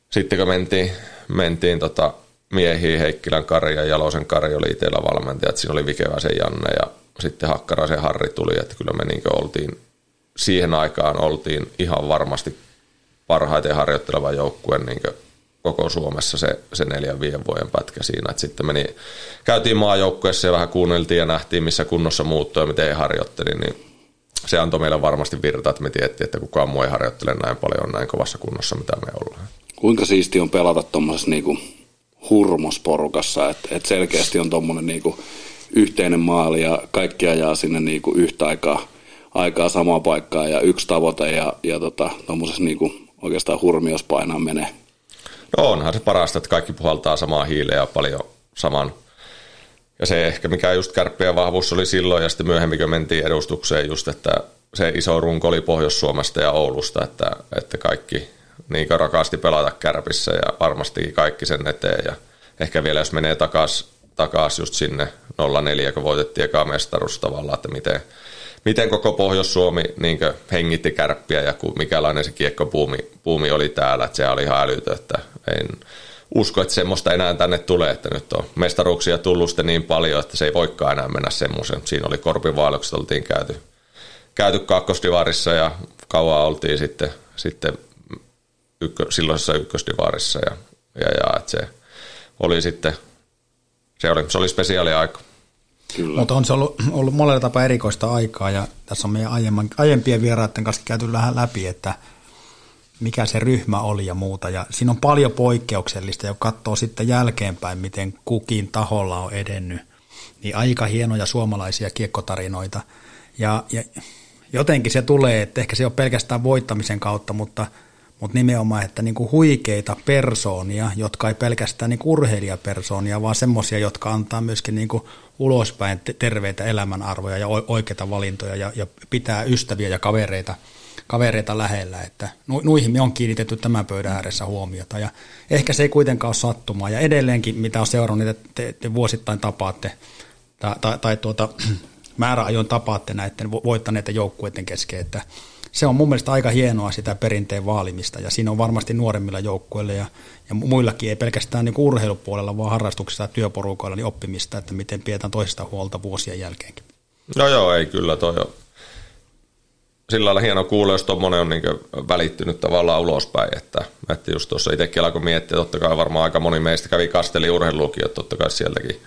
sitten kun mentiin, mentiin tota miehiin, Heikkilän Kari ja Jalosen Kari oli itsellä että siinä oli Vikeväisen Janne ja sitten Hakkaraisen Harri tuli, että kyllä me niin oltiin, siihen aikaan oltiin ihan varmasti parhaiten harjoitteleva joukkue niin koko Suomessa se, se neljän viiden vuoden pätkä siinä. Et sitten meni, käytiin maajoukkueessa ja vähän kuunneltiin ja nähtiin, missä kunnossa muuttui ja miten harjoitteli, niin se antoi meille varmasti virta, että me tiedettiin, että kukaan muu ei harjoittele näin paljon näin kovassa kunnossa, mitä me ollaan. Kuinka siisti on pelata tuommoisessa niinku hurmosporukassa, että et selkeästi on tuommoinen niinku yhteinen maali ja kaikki ajaa sinne niinku yhtä aikaa, aikaa samaa paikkaa ja yksi tavoite ja, ja tota, niinku oikeastaan hurmios painaa menee No onhan se parasta, että kaikki puhaltaa samaa hiileä ja paljon saman. Ja se ehkä mikä just kärppien vahvuus oli silloin ja sitten myöhemmin kun mentiin edustukseen just, että se iso runko oli Pohjois-Suomesta ja Oulusta, että, että kaikki niin rakasti pelata kärpissä ja varmasti kaikki sen eteen ja ehkä vielä jos menee takaisin takas just sinne 04, kun voitettiin eka mestaruus tavallaan, että miten, miten koko Pohjois-Suomi niin hengitti kärppiä ja mikälainen se kiekkopuumi puumi oli täällä, että se oli ihan älytö, että en usko, että semmoista enää tänne tulee, että nyt on mestaruuksia tullut sitten niin paljon, että se ei voikaan enää mennä semmoisen. Siinä oli korpivaalokset, oltiin käyty, käyty kakkosdivarissa ja kauan oltiin sitten, sitten ykkö, silloisessa ykkösdivarissa ja, ja, ja että se oli sitten, se oli, se oli spesiaali aika. Kyllä. Mutta on se ollut, ollut monella tapaa erikoista aikaa ja tässä on meidän aiemman, aiempien vieraiden kanssa käyty vähän läpi, että mikä se ryhmä oli ja muuta. Ja siinä on paljon poikkeuksellista, joka katsoo sitten jälkeenpäin, miten kukin taholla on edennyt. Niin aika hienoja suomalaisia kiekkotarinoita. Ja, ja jotenkin se tulee, että ehkä se ole pelkästään voittamisen kautta, mutta, mutta nimenomaan, että niin kuin huikeita persoonia, jotka ei pelkästään niin urheilijapersoonia, vaan semmoisia, jotka antaa myöskin niin kuin ulospäin terveitä elämänarvoja ja oikeita valintoja ja, ja pitää ystäviä ja kavereita, kavereita lähellä, että nuihin me on kiinnitetty tämän pöydän ääressä huomiota. Ja ehkä se ei kuitenkaan ole sattumaa. Ja edelleenkin mitä on seurannut, että te, te vuosittain tapaatte tai, tai, tai tuota, määräajoin tapaatte näiden voittaneiden joukkueiden kesken, että se on mun mielestä aika hienoa sitä perinteen vaalimista ja siinä on varmasti nuoremmilla joukkueilla ja, ja muillakin ei pelkästään niin urheilupuolella, vaan harrastuksissa ja työporukoilla niin oppimista, että miten pidetään toisesta huolta vuosien jälkeenkin. No joo, ei kyllä toi on sillä lailla hieno kuulla, jos tuommoinen on niin välittynyt tavallaan ulospäin, että, että just tuossa itsekin alkoi miettiä, totta kai varmaan aika moni meistä kävi Kasteli urheilulukio, totta kai sieltäkin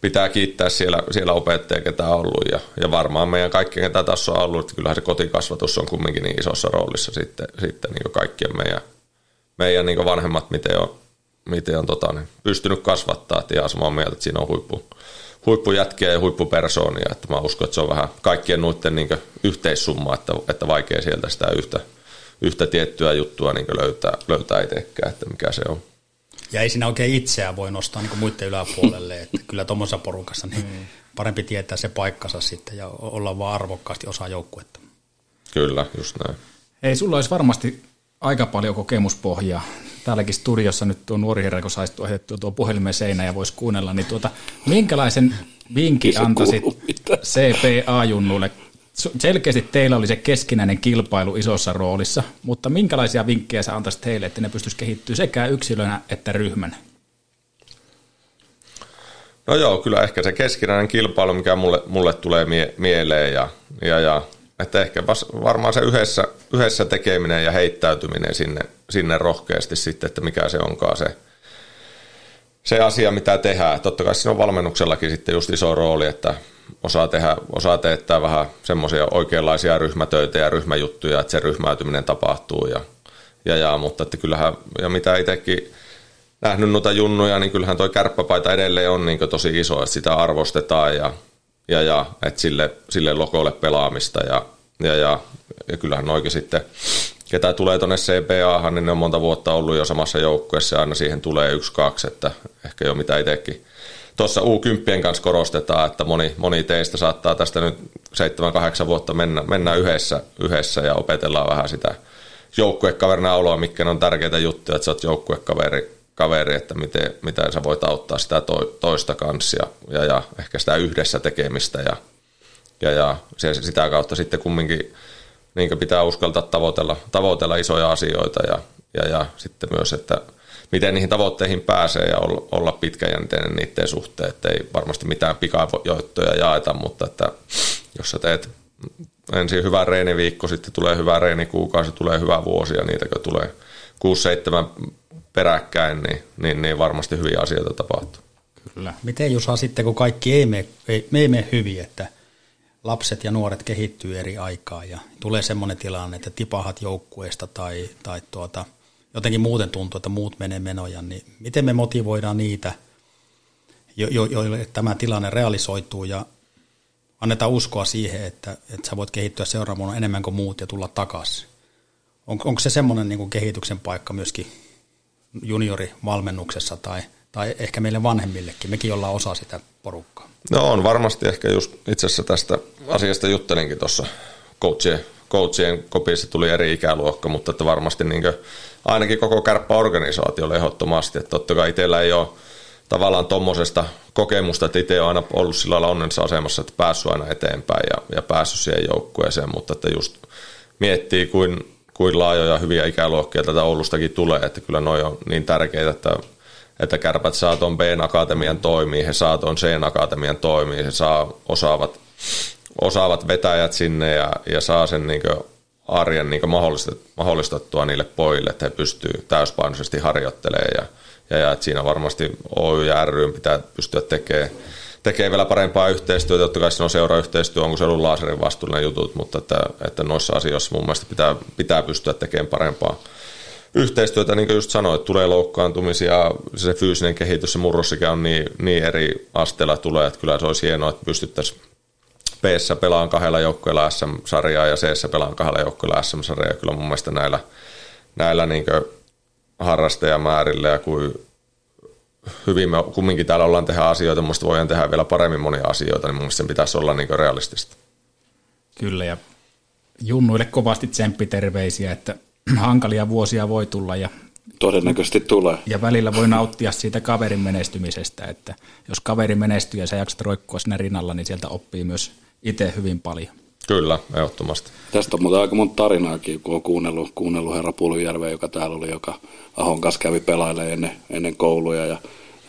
pitää kiittää siellä, siellä opettajia, ketä on ollut. Ja, ja varmaan meidän kaikkien, ketä tässä on ollut, että kyllähän se kotikasvatus on kumminkin niin isossa roolissa sitten, sitten niin kaikkien meidän, meidän niin vanhemmat, miten on, miten on tota, niin pystynyt kasvattaa. Ihan samaa mieltä, että siinä on huippu, huippujätkiä ja huippupersoonia. Että mä uskon, että se on vähän kaikkien noiden niin yhteissumma, että, että vaikea sieltä sitä yhtä, yhtä tiettyä juttua niin löytää, löytää itsekään, että mikä se on. Ja ei siinä oikein itseään voi nostaa niin muiden yläpuolelle, että kyllä tuommoisessa porukassa niin mm. parempi tietää se paikkansa sitten ja olla vaan arvokkaasti osa joukkuetta. Kyllä, just näin. Ei, sulla olisi varmasti aika paljon kokemuspohjaa. Täälläkin studiossa nyt tuo nuori herra, kun saisi ohjattua tuo puhelimen seinä ja voisi kuunnella, niin tuota, minkälaisen vinkin antaisit CPA-junnuille? Selkeästi teillä oli se keskinäinen kilpailu isossa roolissa, mutta minkälaisia vinkkejä sä antaisit heille, että ne pystyisi kehittyä sekä yksilönä että ryhmänä? No joo, kyllä ehkä se keskinäinen kilpailu, mikä mulle, mulle tulee mie- mieleen ja, ja, ja että ehkä varmaan se yhdessä, yhdessä tekeminen ja heittäytyminen sinne, sinne rohkeasti sitten, että mikä se onkaan se, se asia, mitä tehdään. Totta kai siinä on valmennuksellakin sitten just iso rooli, että osaa, tehdä, osaa teettää vähän semmoisia oikeanlaisia ryhmätöitä ja ryhmäjuttuja, että se ryhmäytyminen tapahtuu ja, ja, ja mutta että kyllähän, ja mitä itsekin nähnyt noita junnuja, niin kyllähän toi kärppäpaita edelleen on niin tosi iso, että sitä arvostetaan ja, ja, ja että sille, sille logolle pelaamista ja, ja, ja, ja kyllähän noikin sitten, ketä tulee tuonne CPAhan, niin ne on monta vuotta ollut jo samassa joukkueessa ja aina siihen tulee yksi, kaksi, että ehkä jo mitä itsekin tuossa U10 kanssa korostetaan, että moni, moni teistä saattaa tästä nyt 7-8 vuotta mennä, mennä yhdessä, yhdessä ja opetellaan vähän sitä joukkuekaverina oloa, mikä on tärkeitä juttuja, että sä oot joukkuekaveri kaveri, että miten, miten sä voit auttaa sitä toista kanssa ja, ja, ja ehkä sitä yhdessä tekemistä ja, ja, ja sitä kautta sitten kumminkin niin pitää uskaltaa tavoitella, tavoitella isoja asioita ja, ja, ja sitten myös, että miten niihin tavoitteihin pääsee ja olla, pitkäjänteinen niiden suhteen, että ei varmasti mitään pikajoittoja jaeta, mutta että jos sä teet ensin hyvä reeniviikko, sitten tulee hyvä reenikuukausi, tulee hyvä vuosi ja niitäkö tulee 6-7 peräkkäin, niin, niin, niin varmasti hyviä asioita tapahtuu. Kyllä. Miten Jusa sitten, kun kaikki ei mene, ei, ei mene hyvin, että lapset ja nuoret kehittyy eri aikaa ja tulee semmoinen tilanne, että tipahat joukkueesta tai, tai tuota, jotenkin muuten tuntuu, että muut menee menoja, niin miten me motivoidaan niitä, joille tämä tilanne realisoituu ja annetaan uskoa siihen, että, että sä voit kehittyä seuraavana enemmän kuin muut ja tulla takaisin. On, onko se semmoinen niin kuin kehityksen paikka myöskin juniorivalmennuksessa tai, tai ehkä meille vanhemmillekin. Mekin ollaan osa sitä porukkaa. No on varmasti ehkä just itse asiassa tästä asiasta juttelinkin tuossa coachien, coachien kopissa tuli eri ikäluokka, mutta että varmasti niin ainakin koko kärppäorganisaatiolle ehdottomasti, että totta kai itsellä ei ole tavallaan tuommoisesta kokemusta, että itse on aina ollut sillä lailla onnellisessa asemassa, että päässyt aina eteenpäin ja, ja päässyt siihen joukkueeseen, mutta että just miettii, kuin kuin laajoja hyviä ikäluokkia tätä Oulustakin tulee, että kyllä noin on niin tärkeitä, että, että kärpät saa tuon B-akatemian toimii, he saa tuon C-akatemian toimii, he saa osaavat, osaavat vetäjät sinne ja, ja saa sen niin arjen niin mahdollistettua niille pojille, että he pystyy täyspainoisesti harjoittelemaan ja, ja, ja että siinä varmasti Oy ja ry pitää pystyä tekemään tekee vielä parempaa yhteistyötä. Totta kai se on seurayhteistyö, onko se ollut laserin vastuullinen jutut, mutta että, että noissa asioissa mun mielestä pitää, pitää pystyä tekemään parempaa yhteistyötä, niin kuin just sanoin, että tulee loukkaantumisia, se fyysinen kehitys, se murrossikä on niin, niin eri asteella tulee, että kyllä se olisi hienoa, että pystyttäisiin b pelaan kahdella joukkueella SM-sarjaa ja c pelaan kahdella joukkueella SM-sarjaa. Kyllä mun mielestä näillä, näillä niin harrastajamäärillä ja kuin hyvin me kumminkin täällä ollaan tehdä asioita, mutta voidaan tehdä vielä paremmin monia asioita, niin mun sen pitäisi olla niin realistista. Kyllä, ja junnuille kovasti tsemppiterveisiä, että hankalia vuosia voi tulla ja Todennäköisesti tulee. Ja välillä voi nauttia siitä kaverin menestymisestä, että jos kaveri menestyy ja sä jaksat roikkua siinä rinnalla, niin sieltä oppii myös itse hyvin paljon. Kyllä, ehdottomasti. Tästä on muuten aika monta tarinaakin, kun on kuunnellut, kuunnellut herra Puljärve, joka täällä oli, joka Ahon kanssa kävi pelailemaan ennen, ennen kouluja ja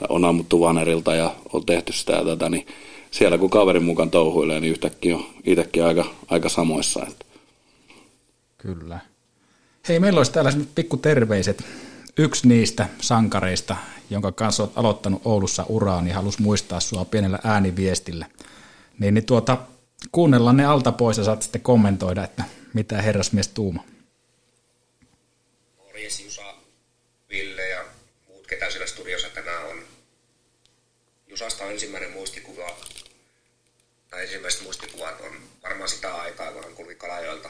on ammuttu vanerilta ja on tehty sitä ja tätä, niin siellä kun kaverin mukaan touhuilee, niin yhtäkkiä on itsekin aika, aika samoissa. Että. Kyllä. Hei, meillä olisi täällä nyt pikku terveiset. Yksi niistä sankareista, jonka kanssa olet aloittanut Oulussa uraan, niin halus muistaa sua pienellä ääniviestillä. Niin, niin tuota, kuunnellaan ne alta pois ja saat sitten kommentoida, että mitä herrasmies tuuma. Morjes Jusa, Ville ja muut, ketä siellä studiossa tänään on. Jusasta on ensimmäinen muistikuva, tai ensimmäiset muistikuvat on varmaan sitä aikaa, kun hän kulki Kalajoelta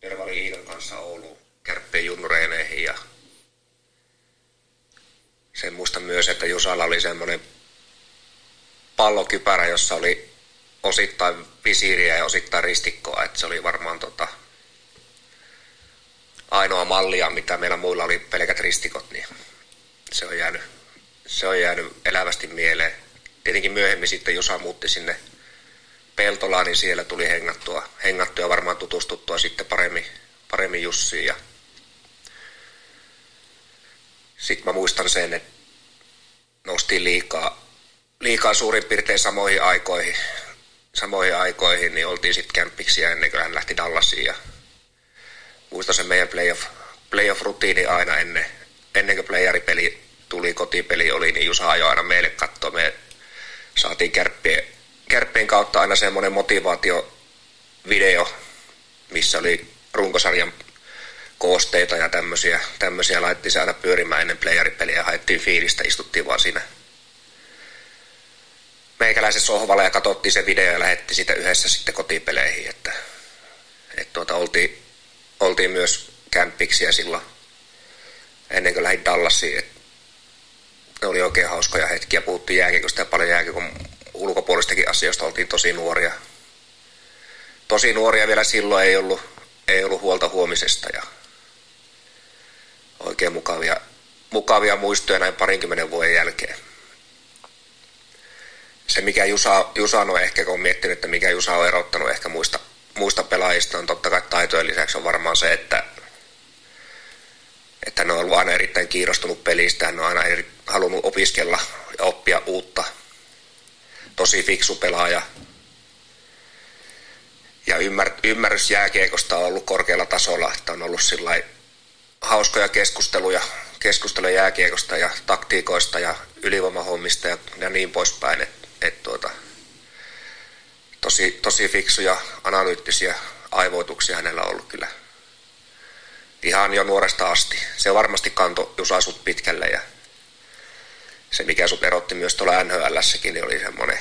Tervali Iinon kanssa Oulu kärppien junnureineihin ja sen muistan myös, että Jusalla oli semmoinen pallokypärä, jossa oli osittain visiiriä ja osittain ristikkoa, että se oli varmaan tota, ainoa mallia, mitä meillä muilla oli pelkät ristikot, niin se on jäänyt, se on jäänyt elävästi mieleen. Tietenkin myöhemmin sitten Jusa muutti sinne Peltolaan, niin siellä tuli hengattua, hengattua ja varmaan tutustuttua sitten paremmin, paremmin Jussiin. Ja sitten mä muistan sen, että noustiin liikaa, liikaa suurin piirtein samoihin aikoihin, samoihin aikoihin, niin oltiin sitten kämppiksiä ennen kuin hän lähti Dallasiin. Ja muistan sen meidän playoff, playoff-rutiini aina ennen, ennen kuin playeripeli tuli, kotipeli oli, niin Jusa ajoi aina meille katsoa. Me saatiin kärppien, kärppien kautta aina semmoinen motivaatiovideo, missä oli runkosarjan koosteita ja tämmöisiä, tämmöisiä laitettiin se aina pyörimään ennen playeripeliä ja haettiin fiilistä, istuttiin vaan siinä meikäläisen sohvalla ja katsottiin se video ja lähetti sitä yhdessä sitten kotipeleihin, että, että tuota, oltiin, oltiin myös kämppiksiä silloin ennen kuin lähdin Dallasiin, että ne oli oikein hauskoja hetkiä, puhuttiin jääkiekosta ja paljon jääkiekon ulkopuolistakin asioista, oltiin tosi nuoria. Tosi nuoria vielä silloin ei ollut, ei ollut huolta huomisesta ja oikein mukavia, mukavia muistoja näin parinkymmenen vuoden jälkeen. Se mikä Jusa, Jusa on ehkä, kun on miettinyt, että mikä Jusa on erottanut ehkä muista, muista pelaajista, on totta kai taitojen lisäksi on varmaan se, että, että ne on ollut aina erittäin kiinnostunut pelistä, ne on aina eri, halunnut opiskella ja oppia uutta. Tosi fiksu pelaaja. Ja ymmär, ymmärrys jääkiekosta on ollut korkealla tasolla, että on ollut hauskoja keskusteluja, keskusteluja jääkiekosta ja taktiikoista ja ylivoimahommista ja, ja niin poispäin. Et, et tuota, tosi, tosi fiksuja analyyttisiä aivoituksia hänellä on ollut kyllä ihan jo nuoresta asti. Se varmasti kanto Jusa sut pitkälle ja se mikä sut erotti myös tuolla NHLssäkin niin oli semmoinen,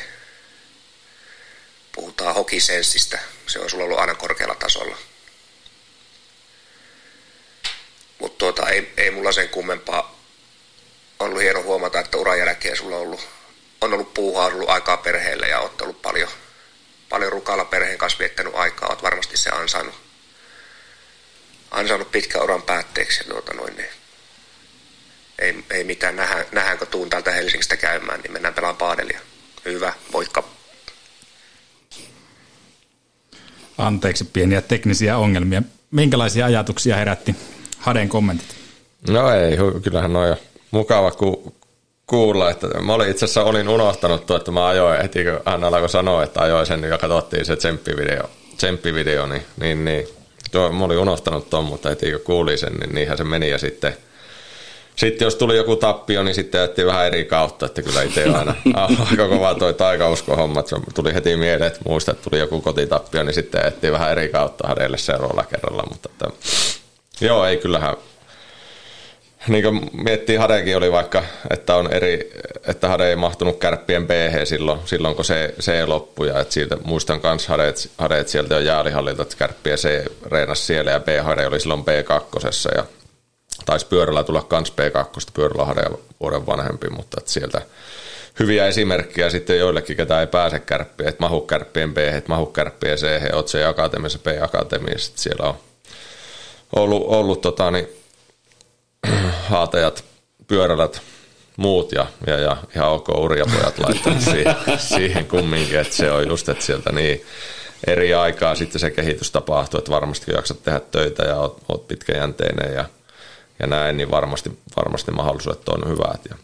puhutaan hokisenssistä, se on sulla ollut aina korkealla tasolla. Mutta tuota, ei, ei mulla sen kummempaa. Ollut hieno huomata, että uran jälkeen sulla on ollut, on ollut puuhaa, on ollut aikaa perheelle ja oot ollut paljon, paljon rukalla perheen kanssa viettänyt aikaa. Oot varmasti se ansainnut, ansainnut pitkän uran päätteeksi. Tuota noin, niin ei, ei mitään, nähdään, nähdäänkö tuun täältä Helsingistä käymään, niin mennään pelaan paadelia. Hyvä, moikka. Anteeksi pieniä teknisiä ongelmia. Minkälaisia ajatuksia herätti Haden kommentit? No ei, kyllähän on jo mukava ku, kuulla, että mä olin itse asiassa olin unohtanut tuo, että mä ajoin heti, kun hän alkoi sanoa, että ajoin sen ja katsottiin se tsemppivideo, tsemppivideo niin, niin, niin. Tuo, mä olin unohtanut tuon, mutta heti kun kuulin sen, niin niinhän se meni ja sitten sitten jos tuli joku tappio, niin sitten jättiin vähän eri kautta, että kyllä itse aina aika kova toi taikausko-homma, että tuli heti mieleen, että muista, että tuli joku kotitappio, niin sitten jättiin vähän eri kautta Hadelle seuraavalla kerralla, mutta että, joo, ei kyllähän niin kuin miettii, Hadekin oli vaikka, että on eri, että Hade ei mahtunut kärppien b silloin, silloin kun se, se loppui. Ja että siitä, muistan myös Hadeet, Hadeet sieltä jo jäälihallilta, että kärppiä C reenasi siellä ja B-Hade oli silloin B2. Ja taisi pyörällä tulla kans P2, pyörällä Hade vuoden vanhempi, mutta että sieltä hyviä esimerkkejä sitten joillekin, ketä ei pääse kärppiin, että mahu kärppien B, että mahu kärppien C, oot se akatemiassa B-akatemiassa, siellä on ollut, ollut tota, niin, haatajat, pyörälät, muut ja, ja, ja ihan ok urjapojat laittaa siihen, siihen kumminkin, että se on just, että sieltä niin eri aikaa sitten se kehitys tapahtuu, että varmasti jaksat tehdä töitä ja oot, oot pitkäjänteinen ja, ja näin, niin varmasti, varmasti mahdollisuudet on hyvät. Ja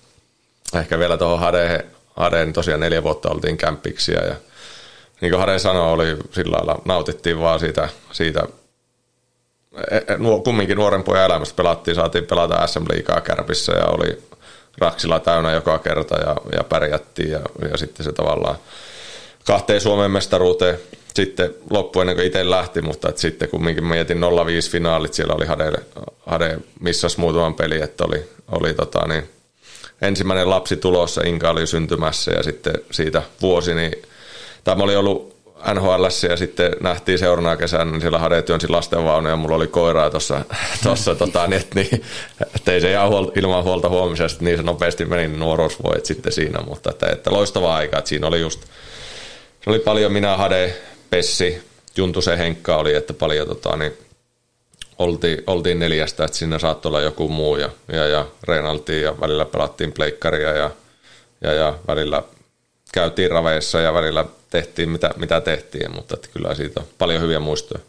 ehkä vielä tuohon Hadeen, Hadeen niin tosiaan neljä vuotta oltiin kämpiksiä ja niin kuin Hade sanoi, oli sillä lailla, nautittiin vaan siitä, siitä E, e, kumminkin nuoren pojan elämästä pelattiin, saatiin pelata SM Liigaa Kärpissä ja oli Raksilla täynnä joka kerta ja, ja pärjättiin ja, ja sitten se tavallaan kahteen Suomen mestaruuteen sitten loppu ennen kuin itse lähti, mutta että sitten kumminkin mietin 0-5 finaalit, siellä oli Hade, Hade missas muutaman peli, että oli, oli tota niin, ensimmäinen lapsi tulossa, Inka oli syntymässä ja sitten siitä vuosi, niin tämä oli ollut NHL ja sitten nähtiin seuraavana kesänä, niin siellä Hade työnsi lastenvaunu ja mulla oli koiraa tuossa, tossa, tota, niin, niin, että ei se ihan huolta, ilman huolta huomisesta niin se nopeasti meni niin nuoruusvoit sitten siinä, mutta että, että loistava aika, että siinä oli just, se oli paljon minä, Hade, Pessi, Juntusen Henkka oli, että paljon tota, niin, oltiin, oltiin neljästä, että sinne saattoi olla joku muu ja, ja, ja reenaltiin ja välillä pelattiin pleikkaria ja, ja, ja välillä käytiin raveissa ja välillä tehtiin mitä, mitä tehtiin, mutta että kyllä siitä on paljon hyviä muistoja.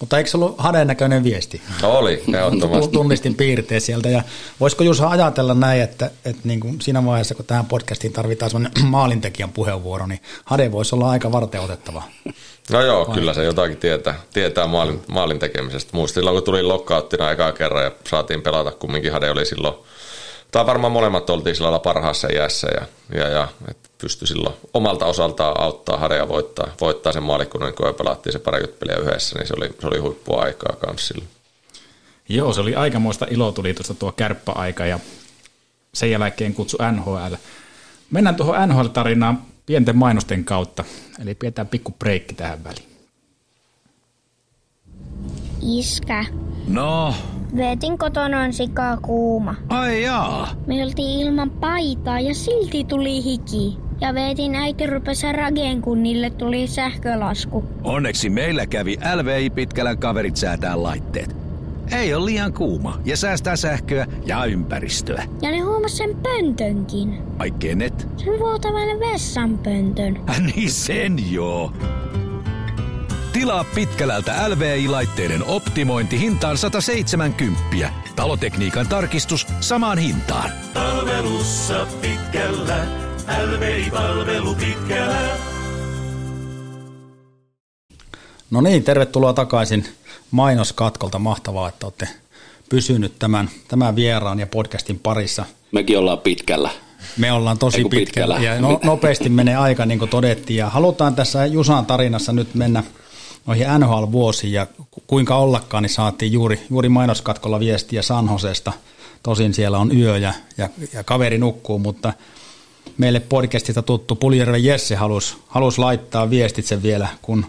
Mutta eikö se ollut hadennäköinen viesti? No oli, ehdottomasti. Tunnistin piirteet sieltä. Ja voisiko Jusa ajatella näin, että, että niin kuin siinä vaiheessa, kun tähän podcastiin tarvitaan sellainen maalintekijän puheenvuoro, niin hade voisi olla aika varteutettava. No joo, Vai? kyllä se jotakin tietää, tietää maalin, maalin tekemisestä. Muistin silloin, kun tuli lockouttina aikaa kerran ja saatiin pelata, kumminkin hade oli silloin tai varmaan molemmat oltiin sillä parhaassa iässä ja, ja, ja että pystyi silloin omalta osaltaan auttaa Hadea voittaa, voittaa sen maalikunnan, kun pelattiin se parikymmentä peliä yhdessä, niin se oli, se oli huippuaikaa kanssa silloin. Joo, se oli aikamoista ilotulitusta tuo kärppäaika ja sen jälkeen kutsu NHL. Mennään tuohon NHL-tarinaan pienten mainosten kautta, eli pidetään pikku breikki tähän väliin. Iskä. No? Veetin kotona on sikaa kuuma. Ai jaa. Me oltiin ilman paitaa ja silti tuli hiki. Ja veetin äiti rupesi rageen, kun niille tuli sähkölasku. Onneksi meillä kävi LVI Pitkälän kaverit säätää laitteet. Ei ole liian kuuma ja säästää sähköä ja ympäristöä. Ja ne huomasi sen pöntönkin. Ai kenet? Sen vuotavan vessanpöntön. niin sen joo. Tilaa Pitkälältä LVI-laitteiden optimointi hintaan 170. Talotekniikan tarkistus samaan hintaan. Palvelussa Pitkällä. LVI-palvelu Pitkällä. No niin, tervetuloa takaisin mainoskatkolta. Mahtavaa, että olette pysynyt tämän, tämän vieraan ja podcastin parissa. Mekin ollaan pitkällä. Me ollaan tosi pitkällä. pitkällä. Ja no, nopeasti menee aika, niin kuin todettiin. Ja halutaan tässä Jusan tarinassa nyt mennä noihin NHL-vuosiin ja kuinka ollakaan, niin saatiin juuri, juuri mainoskatkolla viestiä Sanhosesta. Tosin siellä on yö ja, ja, ja kaveri nukkuu, mutta meille podcastista tuttu Puljärven Jesse halusi, halusi laittaa viestitse vielä, kun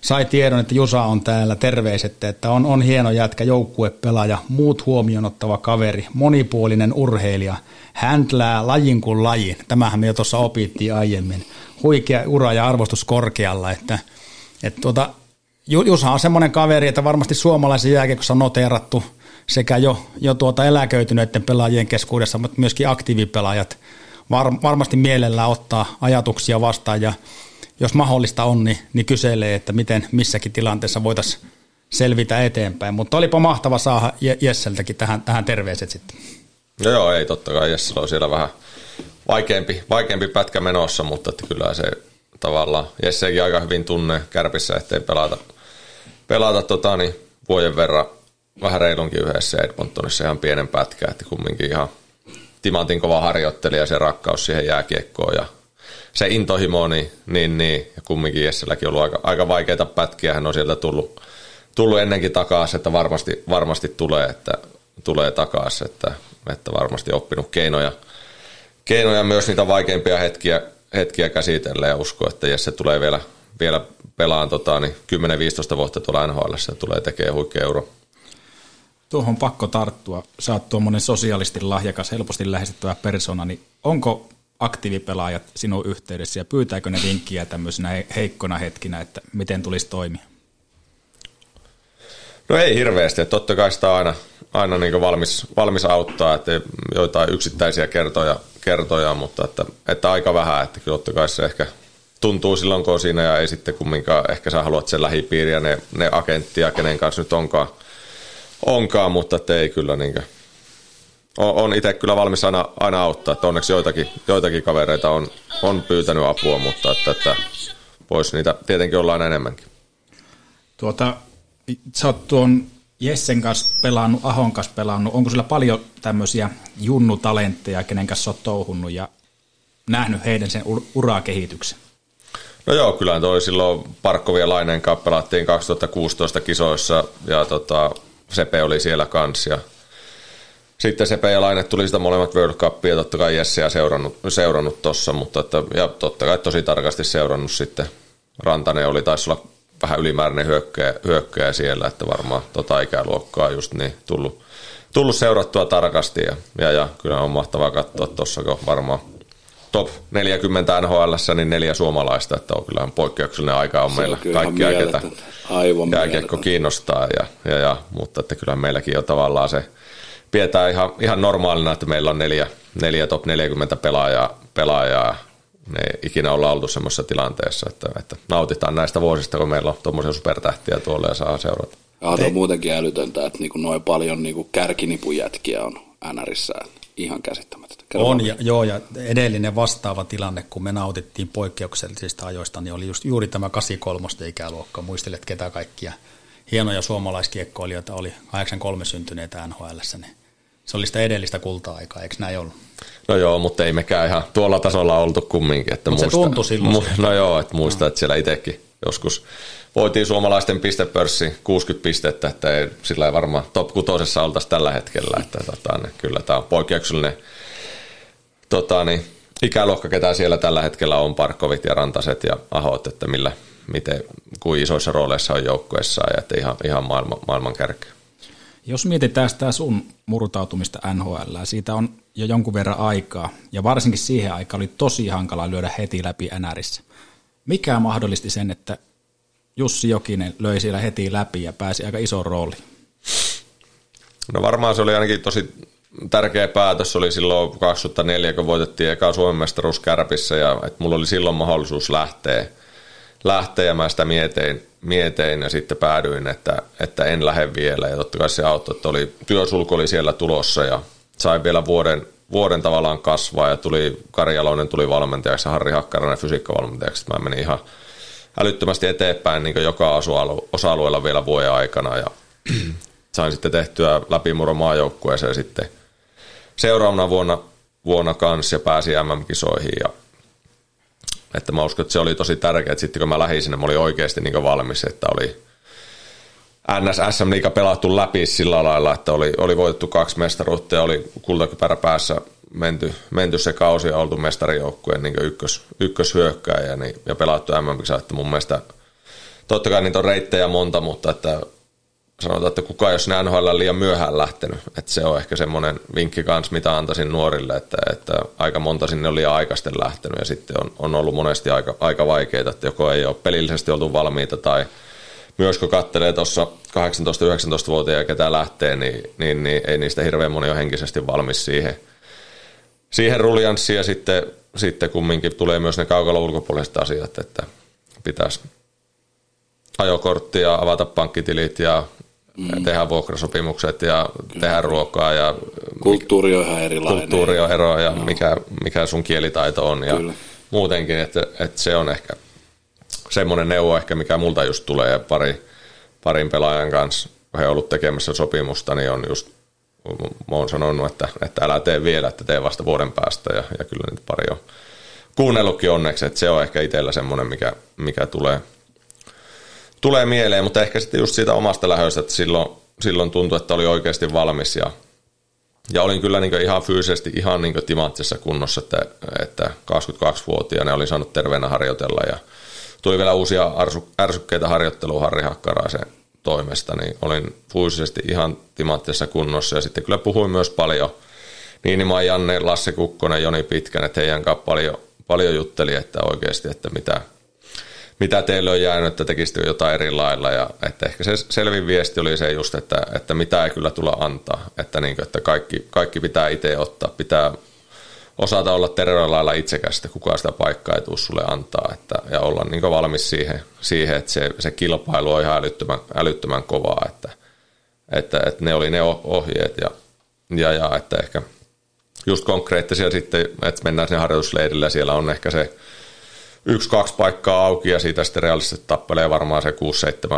sai tiedon, että Jusa on täällä. Terveiset, että on, on hieno jätkä, joukkuepelaaja, muut huomioon ottava kaveri, monipuolinen urheilija, häntlää lajin kuin lajin. Tämähän me jo tuossa opittiin aiemmin. Huikea ura ja arvostus korkealla, että – et tuota, Jusa on semmoinen kaveri, että varmasti suomalaisen jääkiekossa on noteerattu sekä jo, jo tuota eläköityneiden pelaajien keskuudessa, mutta myöskin aktiivipelaajat var, varmasti mielellään ottaa ajatuksia vastaan ja jos mahdollista on, niin, niin kyselee, että miten missäkin tilanteessa voitaisiin selvitä eteenpäin. Mutta olipa mahtava saada Jesseltäkin tähän, tähän terveiset sitten. No joo, ei totta kai Jessellä on siellä vähän vaikeampi, vaikeampi pätkä menossa, mutta että kyllä se tavallaan. Jessekin aika hyvin tunne kärpissä, ettei pelata, pelata tota, niin vuoden verran vähän reilunkin yhdessä Edmontonissa ihan pienen pätkän, että kumminkin ihan timantin kova harjoittelija se rakkaus siihen jääkiekkoon ja se intohimo, niin, niin, niin ja kumminkin Jesselläkin on ollut aika, aika vaikeita pätkiä, hän on sieltä tullut, tullut ennenkin takaisin, että varmasti, varmasti tulee, että tulee takaisin, että, että varmasti oppinut keinoja, keinoja myös niitä vaikeimpia hetkiä, hetkiä käsitellä ja usko, että Jesse tulee vielä, vielä pelaan tota, niin 10-15 vuotta tuolla NHL ja tulee tekemään huikea euro. Tuohon pakko tarttua. Sä oot tuommoinen sosiaalisti lahjakas, helposti lähestyttävä persona, niin onko aktiivipelaajat sinun yhteydessä ja pyytääkö ne vinkkiä tämmöisenä heikkona hetkinä, että miten tulisi toimia? No ei hirveästi, että totta kai sitä aina, aina niin valmis, valmis auttaa, että joitain yksittäisiä kertoja, kertoja mutta että, että aika vähän, että kyllä totta kai se ehkä tuntuu silloin, kun on siinä ja ei sitten kumminkaan, ehkä sä haluat sen lähipiiri ja ne, ne agenttia, kenen kanssa nyt onkaan, onkaan mutta että ei kyllä niin kuin, on, on itse kyllä valmis aina, aina auttaa, että onneksi joitakin, joitakin kavereita on, on pyytänyt apua, mutta että, että voisi niitä tietenkin olla enemmänkin. Tuota, sä oot tuon Jessen kanssa pelannut, Ahon kanssa pelannut. Onko sillä paljon tämmöisiä junnutalentteja, kenen kanssa oot touhunnut ja nähnyt heidän sen urakehityksen? No joo, kyllä toi silloin Parkkovi ja Laineen kanssa pelattiin 2016 kisoissa ja tota, Sepe oli siellä kanssa sitten Sepe ja Laine tuli sitä molemmat World Cupia, totta kai Jesse seurannut, seurannut tossa, mutta että, ja totta kai tosi tarkasti seurannut sitten. Rantanen oli, taisi olla vähän ylimääräinen hyökkäjä, hyökkäjä siellä, että varmaan tota ikäluokkaa just niin tullut, tullut seurattua tarkasti ja, ja, ja kyllä on mahtavaa katsoa tuossa, kun varmaan top 40 NHL, niin neljä suomalaista, että on kyllähän poikkeuksellinen aika on Se meillä on kyllä kaikkia, ketä. Aivan jääkiekko kiinnostaa, ja, ja, ja, mutta että kyllähän meilläkin on tavallaan se, pidetään ihan, ihan normaalina, että meillä on neljä, neljä top 40 pelaajaa, pelaajaa ne ei ikinä olla oltu semmoisessa tilanteessa, että, että nautitaan näistä vuosista, kun meillä on tuommoisia supertähtiä tuolla ja saa seurata. Ja on muutenkin älytöntä, että niinku noin paljon niinku kärkinipujätkiä on NRissä. Ihan käsittämätöntä. Kerro On, ja, joo, ja edellinen vastaava tilanne, kun me nautittiin poikkeuksellisista ajoista, niin oli just juuri tämä 83 ikäluokka. Muistelet, ketä kaikkia hienoja suomalaiskiekkoilijoita oli 83 syntyneitä nhl niin se oli sitä edellistä kulta-aikaa, eikö näin ollut? No joo, mutta ei mekään ihan tuolla tasolla oltu kumminkin. Että Mut se tuntui silloin Mu, no joo, että muista, että siellä itsekin joskus voitiin suomalaisten pistepörssi 60 pistettä, että ei sillä ei varmaan top 6 oltaisi tällä hetkellä. Että, tota, niin, kyllä tämä on poikkeuksellinen tota, niin, ikäluokka, ketä siellä tällä hetkellä on, Parkovit ja Rantaset ja Ahot, että millä, miten, kuin isoissa rooleissa on joukkueessa ja että ihan, ihan maailman, maailman kärkeä. Jos mietitään sitä sun murtautumista NHL, siitä on jo jonkun verran aikaa, ja varsinkin siihen aikaan oli tosi hankala lyödä heti läpi NRissä. Mikä mahdollisti sen, että Jussi Jokinen löi siellä heti läpi ja pääsi aika iso rooli? No varmaan se oli ainakin tosi tärkeä päätös. Se oli silloin 2004, kun voitettiin eka Suomen mestaruus Kärpissä ja että mulla oli silloin mahdollisuus lähteä, lähteä ja mä sitä mietein, mietein ja sitten päädyin, että, että en lähde vielä. Ja totta kai se auttoi, että oli, työsulku oli siellä tulossa ja sain vielä vuoden, vuoden tavallaan kasvaa ja tuli Kari Jalonen tuli valmentajaksi ja Harri Hakkarainen fysiikkavalmentajaksi. Mä menin ihan älyttömästi eteenpäin niin joka osa-alueella vielä vuoden aikana ja sain sitten tehtyä läpimurron maajoukkueeseen sitten seuraavana vuonna, vuonna kanssa ja pääsin MM-kisoihin ja että mä uskon, että se oli tosi tärkeää, että sitten kun mä lähdin sinne, mä olin oikeasti niin valmis, että oli NS SM Liiga pelattu läpi sillä lailla, että oli, oli voitettu kaksi mestaruutta ja oli kultakypärä päässä menty, menty se kausi ja oltu mestarijoukkueen niin ykkös, ykköshyökkääjä niin, ja pelattu mm että mun mielestä totta kai niitä on reittejä monta, mutta että sanotaan, että kukaan jos ne NHL liian myöhään lähtenyt. Että se on ehkä semmoinen vinkki kanssa, mitä antaisin nuorille, että, että aika monta sinne on liian aikaisten lähtenyt ja sitten on, on ollut monesti aika, aika vaikeita, että joko ei ole pelillisesti oltu valmiita tai myös kun katselee tuossa 18-19-vuotiaita, ketä lähtee, niin, niin, niin, ei niistä hirveän moni ole henkisesti valmis siihen, siihen ruljanssiin ja sitten, sitten kumminkin tulee myös ne kaukalla ulkopuoliset asiat, että pitäisi ajokortti ja avata pankkitilit ja mm. tehdä vuokrasopimukset ja Kyllä. tehdä ruokaa ja kulttuuri on ihan erilainen. Kulttuuri on ero ja no. mikä, mikä sun kielitaito on ja Kyllä. muutenkin, että, että se on ehkä semmoinen neuvo ehkä, mikä multa just tulee ja pari, parin pelaajan kanssa, kun he on ollut tekemässä sopimusta, niin on just mä oon sanonut, että, että älä tee vielä, että tee vasta vuoden päästä ja, ja kyllä nyt pari on kuunnellutkin onneksi, että se on ehkä itsellä semmoinen, mikä, mikä tulee, tulee mieleen, mutta ehkä sitten just siitä omasta lähöstä, että silloin, silloin tuntui, että oli oikeasti valmis ja, ja olin kyllä niin ihan fyysisesti ihan niin timanttisessa kunnossa, että, että 22-vuotiaana olin saanut terveenä harjoitella ja tuli vielä uusia ärsykkeitä harjoittelua Harri Hakkaraisen toimesta, niin olin fyysisesti ihan timanttisessa kunnossa ja sitten kyllä puhuin myös paljon. Niinimaa Janne, Lasse Kukkonen, Joni Pitkän, että heidän kanssa paljon, paljon jutteli, että oikeasti, että mitä, mitä teille on jäänyt, että tekisitte jotain eri lailla. Ja että ehkä se selvin viesti oli se just, että, että mitä ei kyllä tulla antaa. Että, niin kuin, että kaikki, kaikki pitää itse ottaa. Pitää osata olla terveellä lailla itsekästä, kukaan sitä paikkaa ei tule sulle antaa. Että, ja olla niin valmis siihen, siihen, että se, se kilpailu on ihan älyttömän, älyttömän kovaa. Että, että, että ne oli ne ohjeet ja, ja, ja että ehkä just konkreettisia sitten, että mennään sinne harjoitusleirille ja siellä on ehkä se yksi, kaksi paikkaa auki ja siitä sitten realistisesti tappelee varmaan se 6-7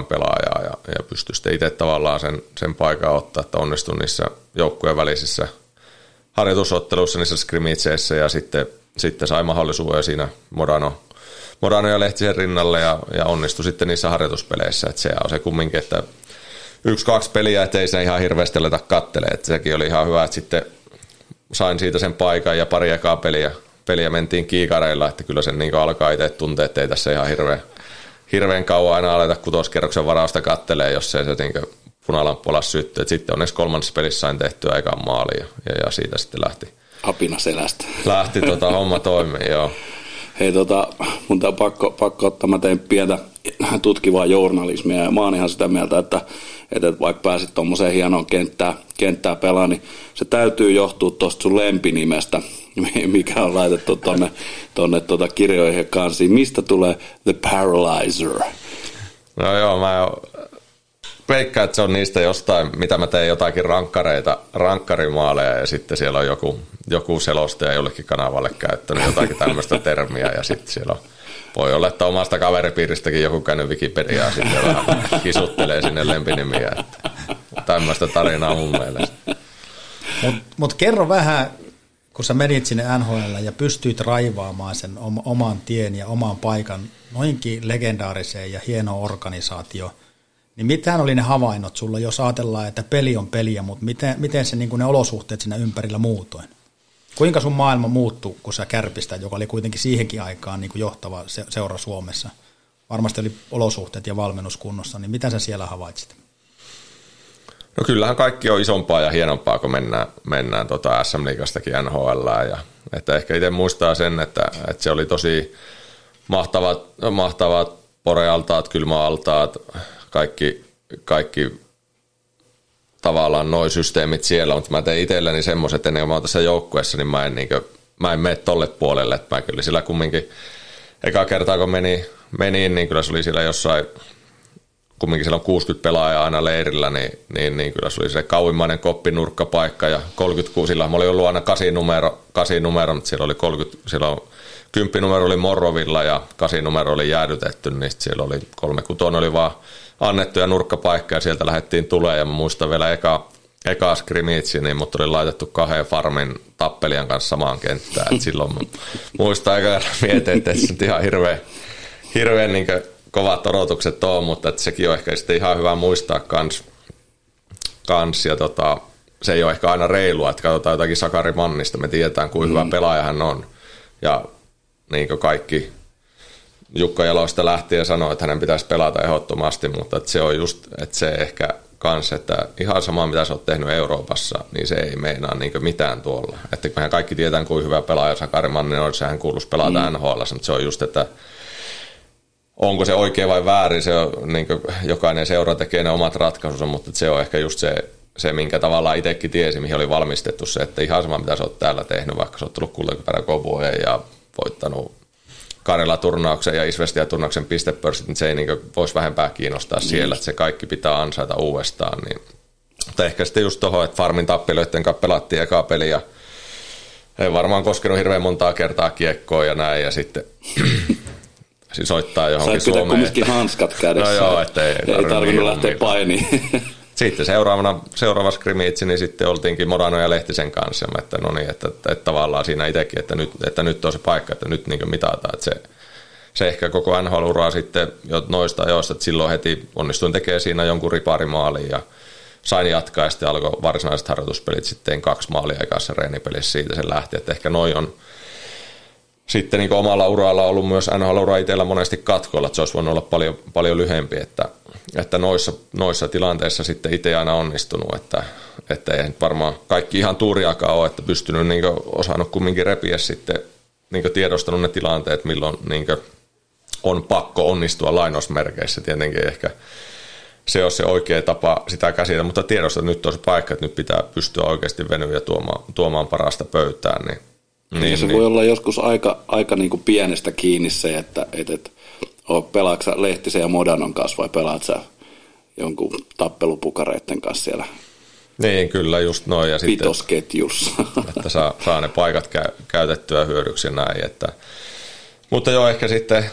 pelaajaa ja, ja pystyy sitten itse tavallaan sen, sen paikan ottaa, että onnistun niissä joukkueen välisissä harjoitusotteluissa, niissä skrimitseissa ja sitten, sitten sai mahdollisuuden siinä Morano, Morano ja Lehtisen rinnalle ja, ja onnistui sitten niissä harjoituspeleissä, että se on se kumminkin, että yksi, kaksi peliä, ettei se ihan hirveästi aleta kattelee, että sekin oli ihan hyvä, että sitten sain siitä sen paikan ja pari ekaa peliä peliä mentiin kiikareilla, että kyllä sen niin alkaa itse tuntea, että ei tässä ihan hirveän, hirveän kauan aina aleta kutoskerroksen varausta kattelee, jos se, se niin punalamppu alas syttyy. Sitten onneksi kolmannessa pelissä sain tehtyä ekan maali ja, ja, ja, siitä sitten lähti, apina selästä. Lähti tota homma toimii, joo. Hei tota, mun on pakko, pakko ottaa, mä tein pientä tutkivaa journalismia ja mä oon ihan sitä mieltä, että, että vaikka pääsit tuommoiseen hienoon kenttään, kenttään pelaamaan, niin se täytyy johtua tuosta sun lempinimestä, mikä on laitettu tonne, tonne tuota kirjoihin ja kansiin. Mistä tulee The Paralyzer? No joo, mä veikkaan, että se on niistä jostain, mitä mä teen jotakin rankkareita, rankkarimaaleja ja sitten siellä on joku, joku selostaja jollekin kanavalle käyttänyt jotakin tämmöistä termiä ja sitten siellä on voi olla, että omasta kaveripiiristäkin joku käynyt Wikipediaa sitten vähän kisuttelee sinne lempinimiä. Että tämmöistä tarinaa mun mielestä. Mutta mut kerro vähän, kun sä menit sinne NHL ja pystyit raivaamaan sen oman tien ja oman paikan noinkin legendaariseen ja hieno organisaatio, niin mitään oli ne havainnot sulla, jos ajatellaan, että peli on peliä, mutta miten, miten se, niin ne olosuhteet siinä ympärillä muutoin? Kuinka sun maailma muuttui, kun sä kärpistä, joka oli kuitenkin siihenkin aikaan niin johtava seura Suomessa? Varmasti oli olosuhteet ja valmennuskunnossa, niin mitä sä siellä havaitsit? No kyllähän kaikki on isompaa ja hienompaa, kun mennään, mennään tota SM Liigastakin NHL. Ja, että ehkä itse muistaa sen, että, että se oli tosi mahtavat, mahtavat porealtaat, kylmäaltaat, kaikki, kaikki tavallaan noin systeemit siellä, mutta mä tein itselleni semmoiset, ennen kuin mä oon tässä joukkueessa, niin mä en, niin kuin, mä en mene tolle puolelle, että mä kyllä sillä kumminkin, eka kertaa kun meni, meni niin kyllä se oli siellä jossain, kumminkin siellä on 60 pelaajaa aina leirillä, niin, niin, niin kyllä se oli se kauimmainen koppinurkkapaikka ja 36, sillä mä olin ollut aina 8 numero, 8 numero mutta siellä oli 30, siellä on kymppinumero oli Morrovilla ja kasinumero oli jäädytetty, niin siellä oli kolme kuton oli vaan annettu ja nurkkapaikka ja sieltä lähdettiin tulee ja mä muistan vielä eka, eka skrimitsi, niin mut oli laitettu kahden farmin tappelijan kanssa samaan kenttään. Et silloin muistan aika mietin, että se on ihan hirveän, hirveän niin kovat odotukset on, mutta että sekin on ehkä sitten ihan hyvä muistaa kans. kans ja tota, se ei ole ehkä aina reilua, että katsotaan jotakin Sakari Mannista, me tiedetään kuinka mm. hyvä pelaaja hän on. Ja niin kaikki Jukka Jalosta lähti ja sanoi, että hänen pitäisi pelata ehdottomasti, mutta että se on just, että se ehkä kans, että ihan sama mitä sä oot tehnyt Euroopassa, niin se ei meinaa niin mitään tuolla. Että mehän kaikki tietää, kuinka hyvä pelaaja Sakari Manninen on, sehän kuuluisi pelata mm. NHL, mutta se on just, että onko se oikein vai väärin, se on, niin jokainen seura tekee ne omat ratkaisunsa, mutta se on ehkä just se, se, minkä tavallaan itsekin tiesi, mihin oli valmistettu se, että ihan sama mitä sä oot täällä tehnyt, vaikka sä oot tullut kultakypärä ja voittanut Karjala-turnauksen ja Isvestia-turnauksen pistepörssit, niin se ei niin voisi vähempää kiinnostaa siellä, että se kaikki pitää ansaita uudestaan. Niin. Mutta ehkä sitten just tuohon, että Farmin tappelöiden kanssa pelattiin eka peli ja ei varmaan koskenut hirveän montaa kertaa kiekkoa ja näin, ja sitten siis soittaa johonkin Suomeen. Sait kumminkin hanskat kädessä. No joo, että ei, tarvinnut lähteä painiin. Sitten seuraavana, seuraava skrimitsi, niin sitten oltiinkin Morano ja Lehtisen kanssa, että no niin, että, että, että tavallaan siinä itsekin, että nyt, että nyt on se paikka, että nyt niin mitataan, että se, se ehkä koko NHL-uraa sitten jo noista ajoista, että silloin heti onnistuin tekemään siinä jonkun riparimaalin ja sain jatkaa ja sitten alkoi varsinaiset harjoituspelit, sitten kaksi maalia ekassa reenipelissä siitä se lähti, että ehkä noin on sitten niin omalla uralla ollut myös NHL-ura itsellä monesti katkoilla, että se olisi voinut olla paljon, paljon lyhempi, että, että noissa, noissa tilanteissa sitten itse aina onnistunut, että, että ei varmaan kaikki ihan tuuriakaan ole, että pystynyt niin osannut kumminkin repiä sitten niin tiedostanut ne tilanteet, milloin niin on pakko onnistua lainausmerkeissä. Tietenkin ehkä se on se oikea tapa sitä käsitellä, mutta tiedosta, että nyt on se paikka, että nyt pitää pystyä oikeasti venyä ja tuomaan, tuomaan parasta pöytään, niin niin, se niin. voi olla joskus aika, aika niin kuin pienestä kiinni se, että et, et, pelaatko sä Lehtisen ja Modanon kanssa vai pelaat sä jonkun tappelupukareiden kanssa siellä niin, kyllä, just noin. Ja Pitosketjussa. Sitten, että saa, saa ne paikat käy, käytettyä hyödyksi ja näin. Että, mutta joo, ehkä sitten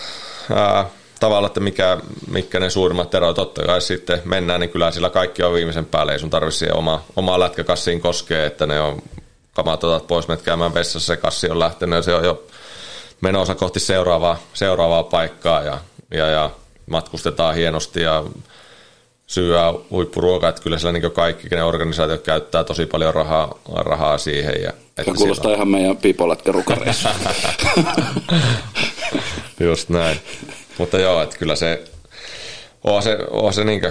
ää, tavallaan, että mikä, mikä ne suurimmat erot, totta kai sitten mennään, niin kyllä sillä kaikki on viimeisen päälle. Ei sun tarvitse siihen oma, omaa lätkäkassiin koskea, että ne on kamat otat pois, menet käymään vessassa, se kassi on lähtenyt ja se on jo menossa kohti seuraavaa, seuraavaa paikkaa ja, ja, ja matkustetaan hienosti ja syyä huippuruokaa, että kyllä siellä niin kaikki ne organisaatiot käyttää tosi paljon rahaa, rahaa siihen. Ja, että kuulostaa siellä... ihan meidän pipolätkärukareissa. Just näin. Mutta joo, että kyllä se on se, on se niin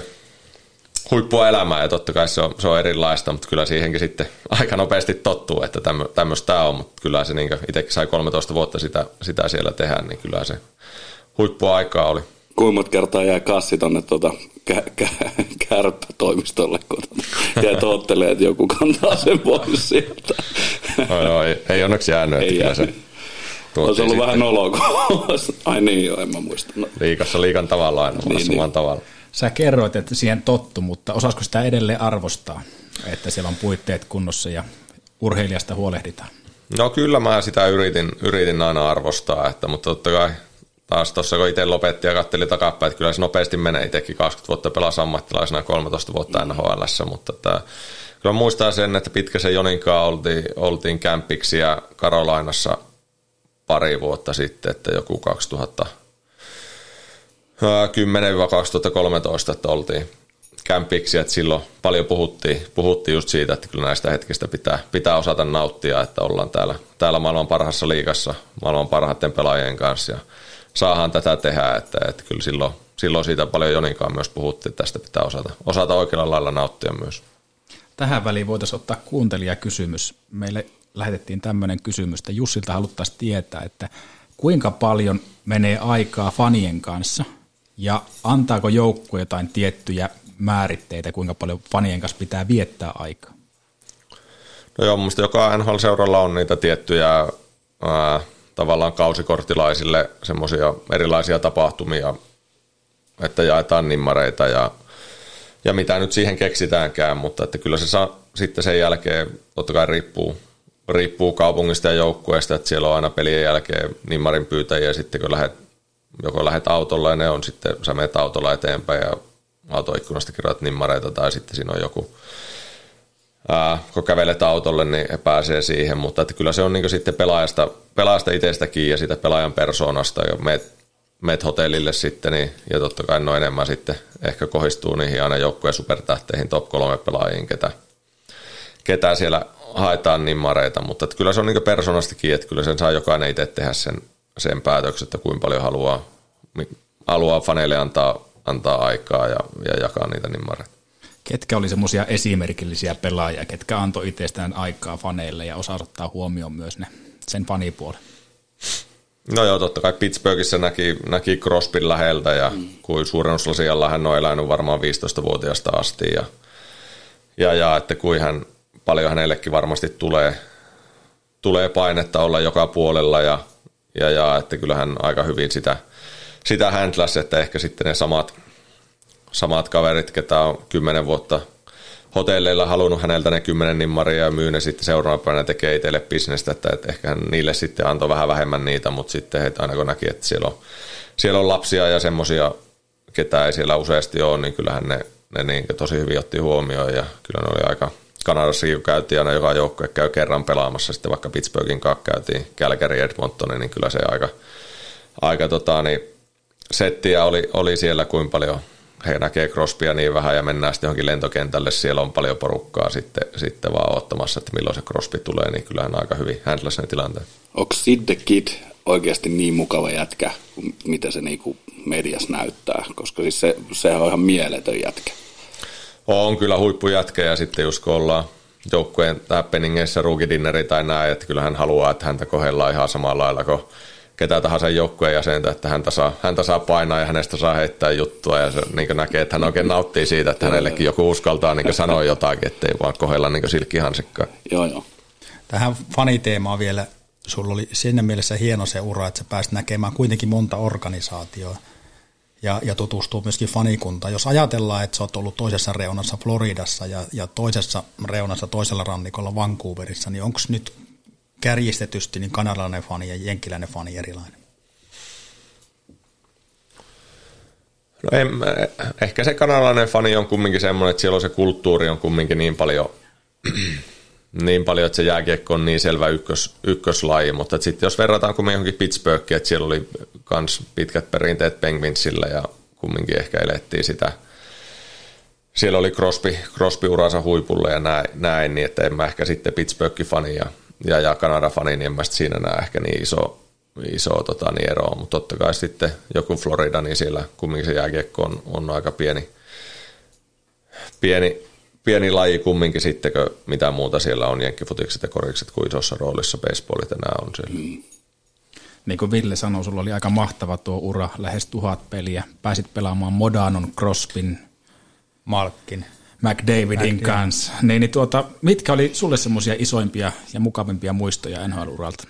huippua elämää ja totta kai se on, se on erilaista, mutta kyllä siihenkin sitten aika nopeasti tottuu, että tämmöistä tämä on, mutta kyllä se niin itsekin sai 13 vuotta sitä, sitä siellä tehdä, niin kyllä se huippua aikaa oli. Kuinka monta kertaa jää kassi tuonne tuota, kä- kä- kärppätoimistolle kotona ja toottelee, että joku kantaa sen pois sieltä. No, joo, ei, ei onneksi jäänyt, ei jää. se olisi ollut vähän noloa, ai niin joo, en mä muista. No. Liikassa liikan tavalla aina, niin, niin. tavalla. Sä kerroit, että siihen tottu, mutta osaisiko sitä edelleen arvostaa, että siellä on puitteet kunnossa ja urheilijasta huolehditaan? No kyllä mä sitä yritin, yritin aina arvostaa, että, mutta totta kai taas tuossa kun itse lopetti ja katteli takapäin, että kyllä se nopeasti menee itsekin 20 vuotta pelasi ammattilaisena 13 vuotta NHL, mutta että, kyllä muistaa sen, että pitkä se Joninkaan oltiin, oltiin kämpiksi ja Karolainassa pari vuotta sitten, että joku 2000 10-2013, että oltiin kämpiksi, että silloin paljon puhuttiin, puhuttiin just siitä, että kyllä näistä hetkistä pitää, pitää osata nauttia, että ollaan täällä, täällä maailman parhaassa liigassa, maailman parhaiten pelaajien kanssa ja saahan tätä tehdä, että, että kyllä silloin, silloin siitä paljon Joninkaan myös puhuttiin, että tästä pitää osata, osata oikealla lailla nauttia myös. Tähän väliin voitaisiin ottaa kuuntelijakysymys. Meille lähetettiin tämmöinen kysymys, että Jussilta haluttaisiin tietää, että kuinka paljon menee aikaa fanien kanssa ja antaako joukkue jotain tiettyjä määritteitä, kuinka paljon fanien kanssa pitää viettää aikaa? No joo, mun joka NHL-seuralla on niitä tiettyjä ää, tavallaan kausikortilaisille semmoisia erilaisia tapahtumia, että jaetaan nimmareita ja, ja mitä nyt siihen keksitäänkään, mutta että kyllä se saa, sitten sen jälkeen totta kai riippuu, riippuu kaupungista ja joukkueesta, että siellä on aina pelien jälkeen nimmarin pyytäjiä, ja sitten kun lähdet, joko lähdet autolla ja ne on sitten, sä menet autolla eteenpäin ja autoikkunasta kirjoitat nimmareita tai sitten siinä on joku, ää, kun kävelet autolle, niin he pääsee siihen, mutta että kyllä se on niin sitten pelaajasta, pelaajasta itsestäkin ja sitä pelaajan persoonasta ja meet, meet hotellille sitten, niin, ja totta kai no enemmän sitten ehkä kohistuu niihin aina joukkueen supertähteihin, top kolme pelaajiin, ketä, ketä siellä haetaan nimmareita, mutta että kyllä se on niin persoonastakin, että kyllä sen saa jokainen itse tehdä sen, sen päätöksen, että kuinka paljon haluaa, haluaa faneille antaa, antaa aikaa ja, ja jakaa niitä nimmareita. Ketkä oli semmoisia esimerkillisiä pelaajia, ketkä antoi itsestään aikaa faneille ja osaa ottaa huomioon myös ne, sen fanipuolen? No joo, totta kai Pittsburghissa näki, näki Crosbyn läheltä ja mm. kuin suurennuslasijalla hän on elänyt varmaan 15-vuotiaasta asti ja, ja, ja että kuin hän paljon hänellekin varmasti tulee, tulee painetta olla joka puolella ja, ja, ja että kyllähän aika hyvin sitä, sitä handläsi, että ehkä sitten ne samat, samat kaverit, ketä on kymmenen vuotta hotelleilla halunnut häneltä ne kymmenen nimmaria ja myy ne sitten seuraavana päivänä tekee itselle bisnestä, että, että ehkä niille sitten antoi vähän vähemmän niitä, mutta sitten heitä aina kun näki, että siellä on, siellä on lapsia ja semmoisia, ketä ei siellä useasti ole, niin kyllähän ne, ne niin tosi hyvin otti huomioon ja kyllä ne oli aika, Kanadassakin, kun käytiin aina joka joukkue käy kerran pelaamassa, sitten vaikka Pittsburghin kanssa käytiin Calgary Edmonton, niin kyllä se aika, aika tota, niin settiä oli, oli siellä, kuin paljon he näkee Crosbya niin vähän ja mennään sitten johonkin lentokentälle, siellä on paljon porukkaa sitten, sitten vaan ottamassa, että milloin se Crosby tulee, niin kyllähän aika hyvin handlasi ne tilanteet. Onko Sid the Kid oikeasti niin mukava jätkä, mitä se niinku mediassa näyttää, koska siis se, se on ihan mieletön jätkä. On kyllä huippujätkä ja sitten just kun ollaan joukkueen happeningeissä ruukidinneri tai näin, että kyllä hän haluaa, että häntä kohdellaan ihan samalla lailla kuin ketä tahansa joukkueen jäsentä, että häntä saa, häntä saa painaa ja hänestä saa heittää juttua ja se niin näkee, että hän oikein nauttii siitä, että hänellekin joku uskaltaa niin sanoa jotakin, ettei vaan kohdella niin silkkihansikkaa. Joo, joo. Tähän faniteemaan vielä, sulla oli siinä mielessä hieno se ura, että sä pääsit näkemään kuitenkin monta organisaatioa ja, ja tutustuu myöskin fanikuntaan. Jos ajatellaan, että sä oot ollut toisessa reunassa Floridassa ja, ja toisessa reunassa toisella rannikolla Vancouverissa, niin onko nyt kärjistetysti niin kanadalainen fani ja jenkkiläinen fani erilainen? No en, ehkä se kanadalainen fani on kumminkin semmoinen, että siellä on se kulttuuri on kumminkin niin paljon, niin paljon, että se jääkiekko on niin selvä ykkös, ykköslaji, mutta sitten jos verrataan kumminkin johonkin Pittsburghiin, että siellä oli myös pitkät perinteet Penguinsillä ja kumminkin ehkä elettiin sitä. Siellä oli Crosby, Crosby uransa huipulle ja näin, näin, niin että en mä ehkä sitten Pittsburgh-fani ja, ja, ja Kanada-fani, niin en mä siinä näe ehkä niin iso, iso tota, niin eroa, mutta totta kai sitten joku Florida, niin siellä kumminkin se jääkiekko on, on aika pieni, pieni, pieni laji kumminkin sitten, kun mitä muuta siellä on, jenkkifutikset ja korikset, kuin isossa roolissa baseballit ja nämä on siellä. Mm. Niin kuin Ville sanoi, sulla oli aika mahtava tuo ura, lähes tuhat peliä. Pääsit pelaamaan Modanon, Crospin, Malkin, McDavidin McDavid. kanssa. Niin, niin tuota, mitkä oli sulle semmoisia isoimpia ja mukavimpia muistoja NHL-uralta?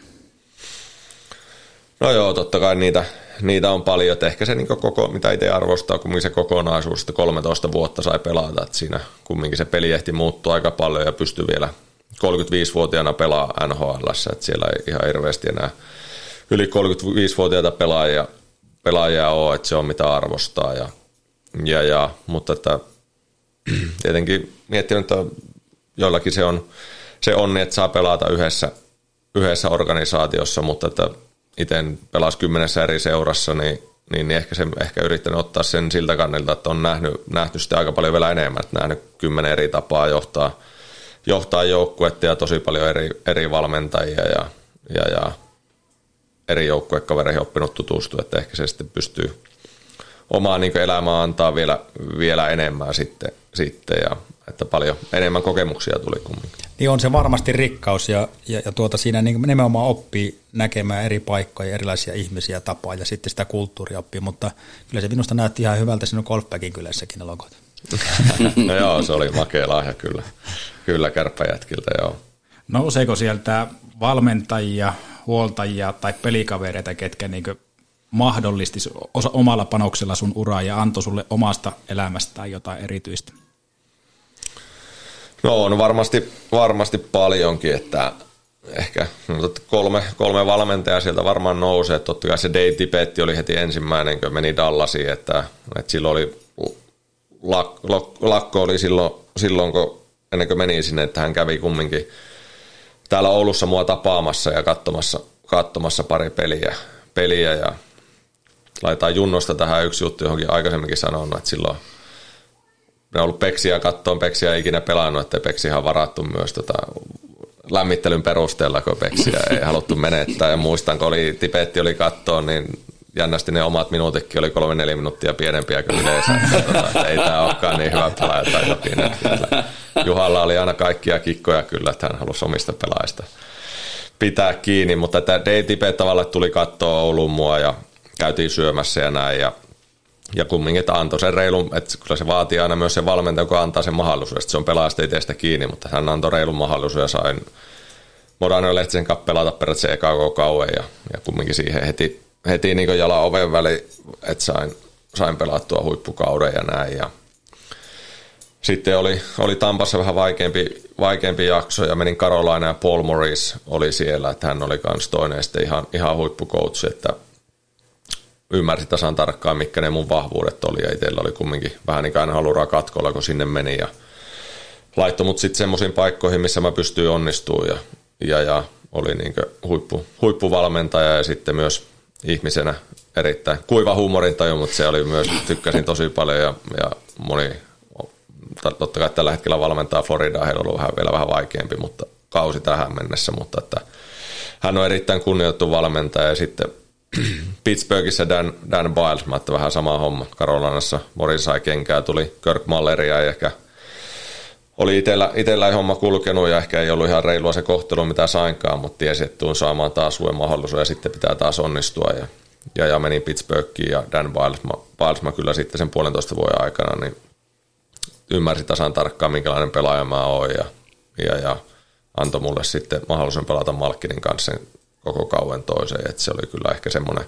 No joo, totta kai niitä, niitä on paljon. Että ehkä se niin koko, mitä itse arvostaa, kun se kokonaisuus, että 13 vuotta sai pelata. Että siinä kumminkin se peli ehti muuttua aika paljon ja pystyi vielä 35-vuotiaana pelaa NHL, että siellä ei ihan hirveästi enää yli 35-vuotiaita pelaajia, pelaajia ole, että se on mitä arvostaa. Ja, ja, ja, mutta että, tietenkin miettinyt, että joillakin se on se onni, että saa pelata yhdessä, yhdessä organisaatiossa, mutta että itse pelas kymmenessä eri seurassa, niin, niin, niin ehkä, se, ehkä yrittänyt ottaa sen siltä kannalta, että on nähnyt, nähty sitä aika paljon vielä enemmän, että nähnyt kymmenen eri tapaa johtaa, johtaa joukkuetta ja tosi paljon eri, eri valmentajia ja, ja, ja eri joukkuekavereihin oppinut tutustua, että ehkä se sitten pystyy omaa niin elämää antaa vielä, vielä enemmän sitten, sitten ja että paljon enemmän kokemuksia tuli kumminkin. Niin on se varmasti rikkaus ja, ja, ja tuota siinä niin nimenomaan oppii näkemään eri paikkoja, erilaisia ihmisiä tapaa ja sitten sitä kulttuuria oppii, mutta kyllä se minusta näytti ihan hyvältä sinun golfbagin kylässäkin ne logot. no joo, se oli makea lahja kyllä, kyllä kärppäjätkiltä joo. Nouseeko sieltä valmentajia, huoltajia tai pelikavereita, ketkä niin mahdollisti omalla panoksella sun uraa ja antoi sulle omasta elämästään jotain erityistä? No on varmasti, varmasti paljonkin, että ehkä no, kolme, kolme valmentajaa sieltä varmaan nousee. Totta kai se Dave Tipetti oli heti ensimmäinen, kun meni Dallasiin, että, että silloin oli lak, lak, lakko oli silloin, silloin, kun ennen kuin meni sinne, että hän kävi kumminkin täällä Oulussa mua tapaamassa ja katsomassa, katsomassa pari peliä, peliä ja laitetaan Junnosta tähän yksi juttu, johonkin aikaisemminkin sanonut, että silloin ne on ollut Peksiä kattoon, Peksiä ei ikinä pelannut, että Peksiä on varattu myös tota, lämmittelyn perusteella, kun Peksiä ei haluttu menettää. Ja muistan, kun oli, Tipetti oli kattoon, niin jännästi ne omat minuutitkin oli kolme neljä minuuttia pienempiä kuin yleensä. Tota, ei tämä olekaan niin hyvä pelaaja tai Juhalla oli aina kaikkia kikkoja kyllä, että hän halusi omista pelaajista pitää kiinni, mutta tämä D-tipe tavallaan tuli katsoa Ouluun mua ja käytiin syömässä ja näin ja ja kumminkin, että antoi sen reilun, että kyllä se vaatii aina myös se valmentaja, joka antaa sen mahdollisuuden, että se on pelaajasta itsestä kiinni, mutta hän antoi reilun mahdollisuuden ja sain Modano Lehtisen kanssa pelata periaatteessa eka kauan ja, ja kumminkin siihen heti, heti niin jalan oven väliin, että sain, sain pelattua huippukauden ja näin. Ja sitten oli, oli Tampassa vähän vaikeampi, vaikeampi jakso ja menin Carolina ja Paul Morris oli siellä, että hän oli myös toinen sitten ihan, ihan huippukoutsi, että ymmärsi tasan tarkkaan, mitkä ne mun vahvuudet oli, ja itsellä oli kumminkin vähän niin kuin aina katkolla, kun sinne meni, ja laittoi mut sitten semmoisiin paikkoihin, missä mä pystyin onnistumaan, ja, ja, ja oli niin huippu, huippuvalmentaja, ja sitten myös ihmisenä erittäin kuiva huumorintaju, mutta se oli myös, tykkäsin tosi paljon, ja, ja moni, totta kai tällä hetkellä valmentaa Floridaa, heillä on ollut vähän, vielä vähän vaikeampi, mutta kausi tähän mennessä, mutta että hän on erittäin kunnioitettu valmentaja, ja sitten Pittsburghissa Dan, Dan Biles, mä vähän sama homma. Karolanassa Morin sai kenkää, tuli Kirk Malleria ja ehkä oli itellä, itellä ei homma kulkenut ja ehkä ei ollut ihan reilua se kohtelu, mitä sainkaan, mutta tiesi, että tuun saamaan taas uuden mahdollisuuden ja sitten pitää taas onnistua. Ja, ja, ja menin Pittsburghiin ja Dan Biles, mä, Biles mä kyllä sitten sen puolentoista vuoden aikana niin ymmärsi tasan tarkkaan, minkälainen pelaaja mä oon ja, ja, ja antoi mulle sitten mahdollisuuden pelata Malkkinin kanssa koko kauan toiseen. Et se oli kyllä ehkä semmoinen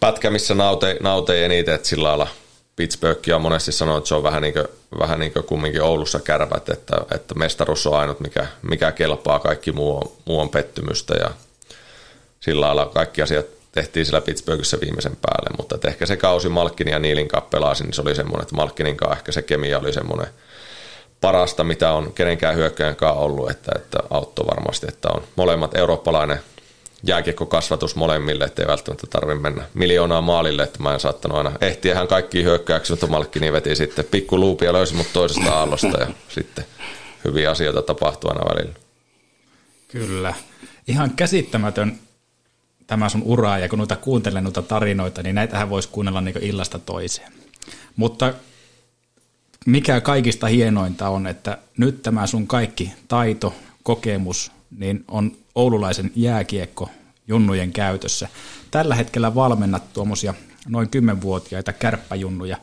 pätkä, missä nautei, nautei eniten, että sillä lailla Pittsburgh on monesti sanonut, että se on vähän niin kuin, vähän niin kuin kumminkin Oulussa kärpät, että, että mestaruus on ainut, mikä, mikä kelpaa, kaikki muu on, muu on pettymystä ja sillä lailla kaikki asiat tehtiin sillä Pittsburghissa viimeisen päälle, mutta ehkä se kausi Malkkinin ja Niilin kanssa niin se oli semmoinen, että Malkkinin kanssa ehkä se kemia oli semmoinen parasta, mitä on kenenkään hyökkäjän ollut, että, että auttoi varmasti, että on molemmat eurooppalainen jääkiekkokasvatus molemmille, ettei välttämättä tarvitse mennä miljoonaa maalille, että mä en saattanut aina ehtiä hän kaikki hyökkäyksi, mutta Malkkini veti sitten pikku luupia löysi mut toisesta aallosta ja sitten hyviä asioita tapahtuu aina välillä. Kyllä. Ihan käsittämätön tämä sun ura, ja kun noita kuuntelen noita tarinoita, niin näitähän voisi kuunnella niin illasta toiseen. Mutta mikä kaikista hienointa on, että nyt tämä sun kaikki taito, kokemus, niin on oululaisen jääkiekko junnujen käytössä. Tällä hetkellä valmennat tuommoisia noin 10-vuotiaita kärppäjunnuja.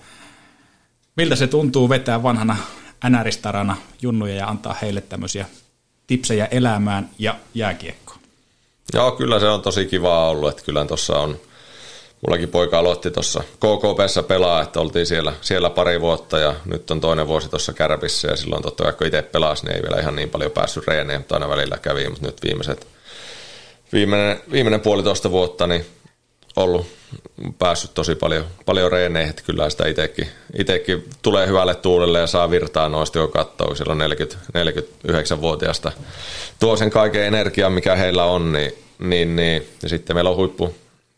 Miltä se tuntuu vetää vanhana NR-starana junnuja ja antaa heille tämmöisiä tipsejä elämään ja jääkiekkoon? Joo, kyllä se on tosi kiva ollut, että kyllä tuossa on, mullakin poika aloitti tuossa KKPssä pelaa, että oltiin siellä, siellä pari vuotta ja nyt on toinen vuosi tuossa Kärpissä ja silloin totta kai kun itse pelasi, niin ei vielä ihan niin paljon päässyt reeneen, mutta aina välillä kävi, mutta nyt viimeiset, viimeinen, viimeinen puolitoista vuotta niin ollut päässyt tosi paljon, paljon reeneihin, että kyllä sitä itsekin, itsekin tulee hyvälle tuulelle ja saa virtaa noista jo katsoa, silloin 40, 49-vuotiaasta tuo sen kaiken energian, mikä heillä on, niin, niin, niin. ja sitten meillä on huippu,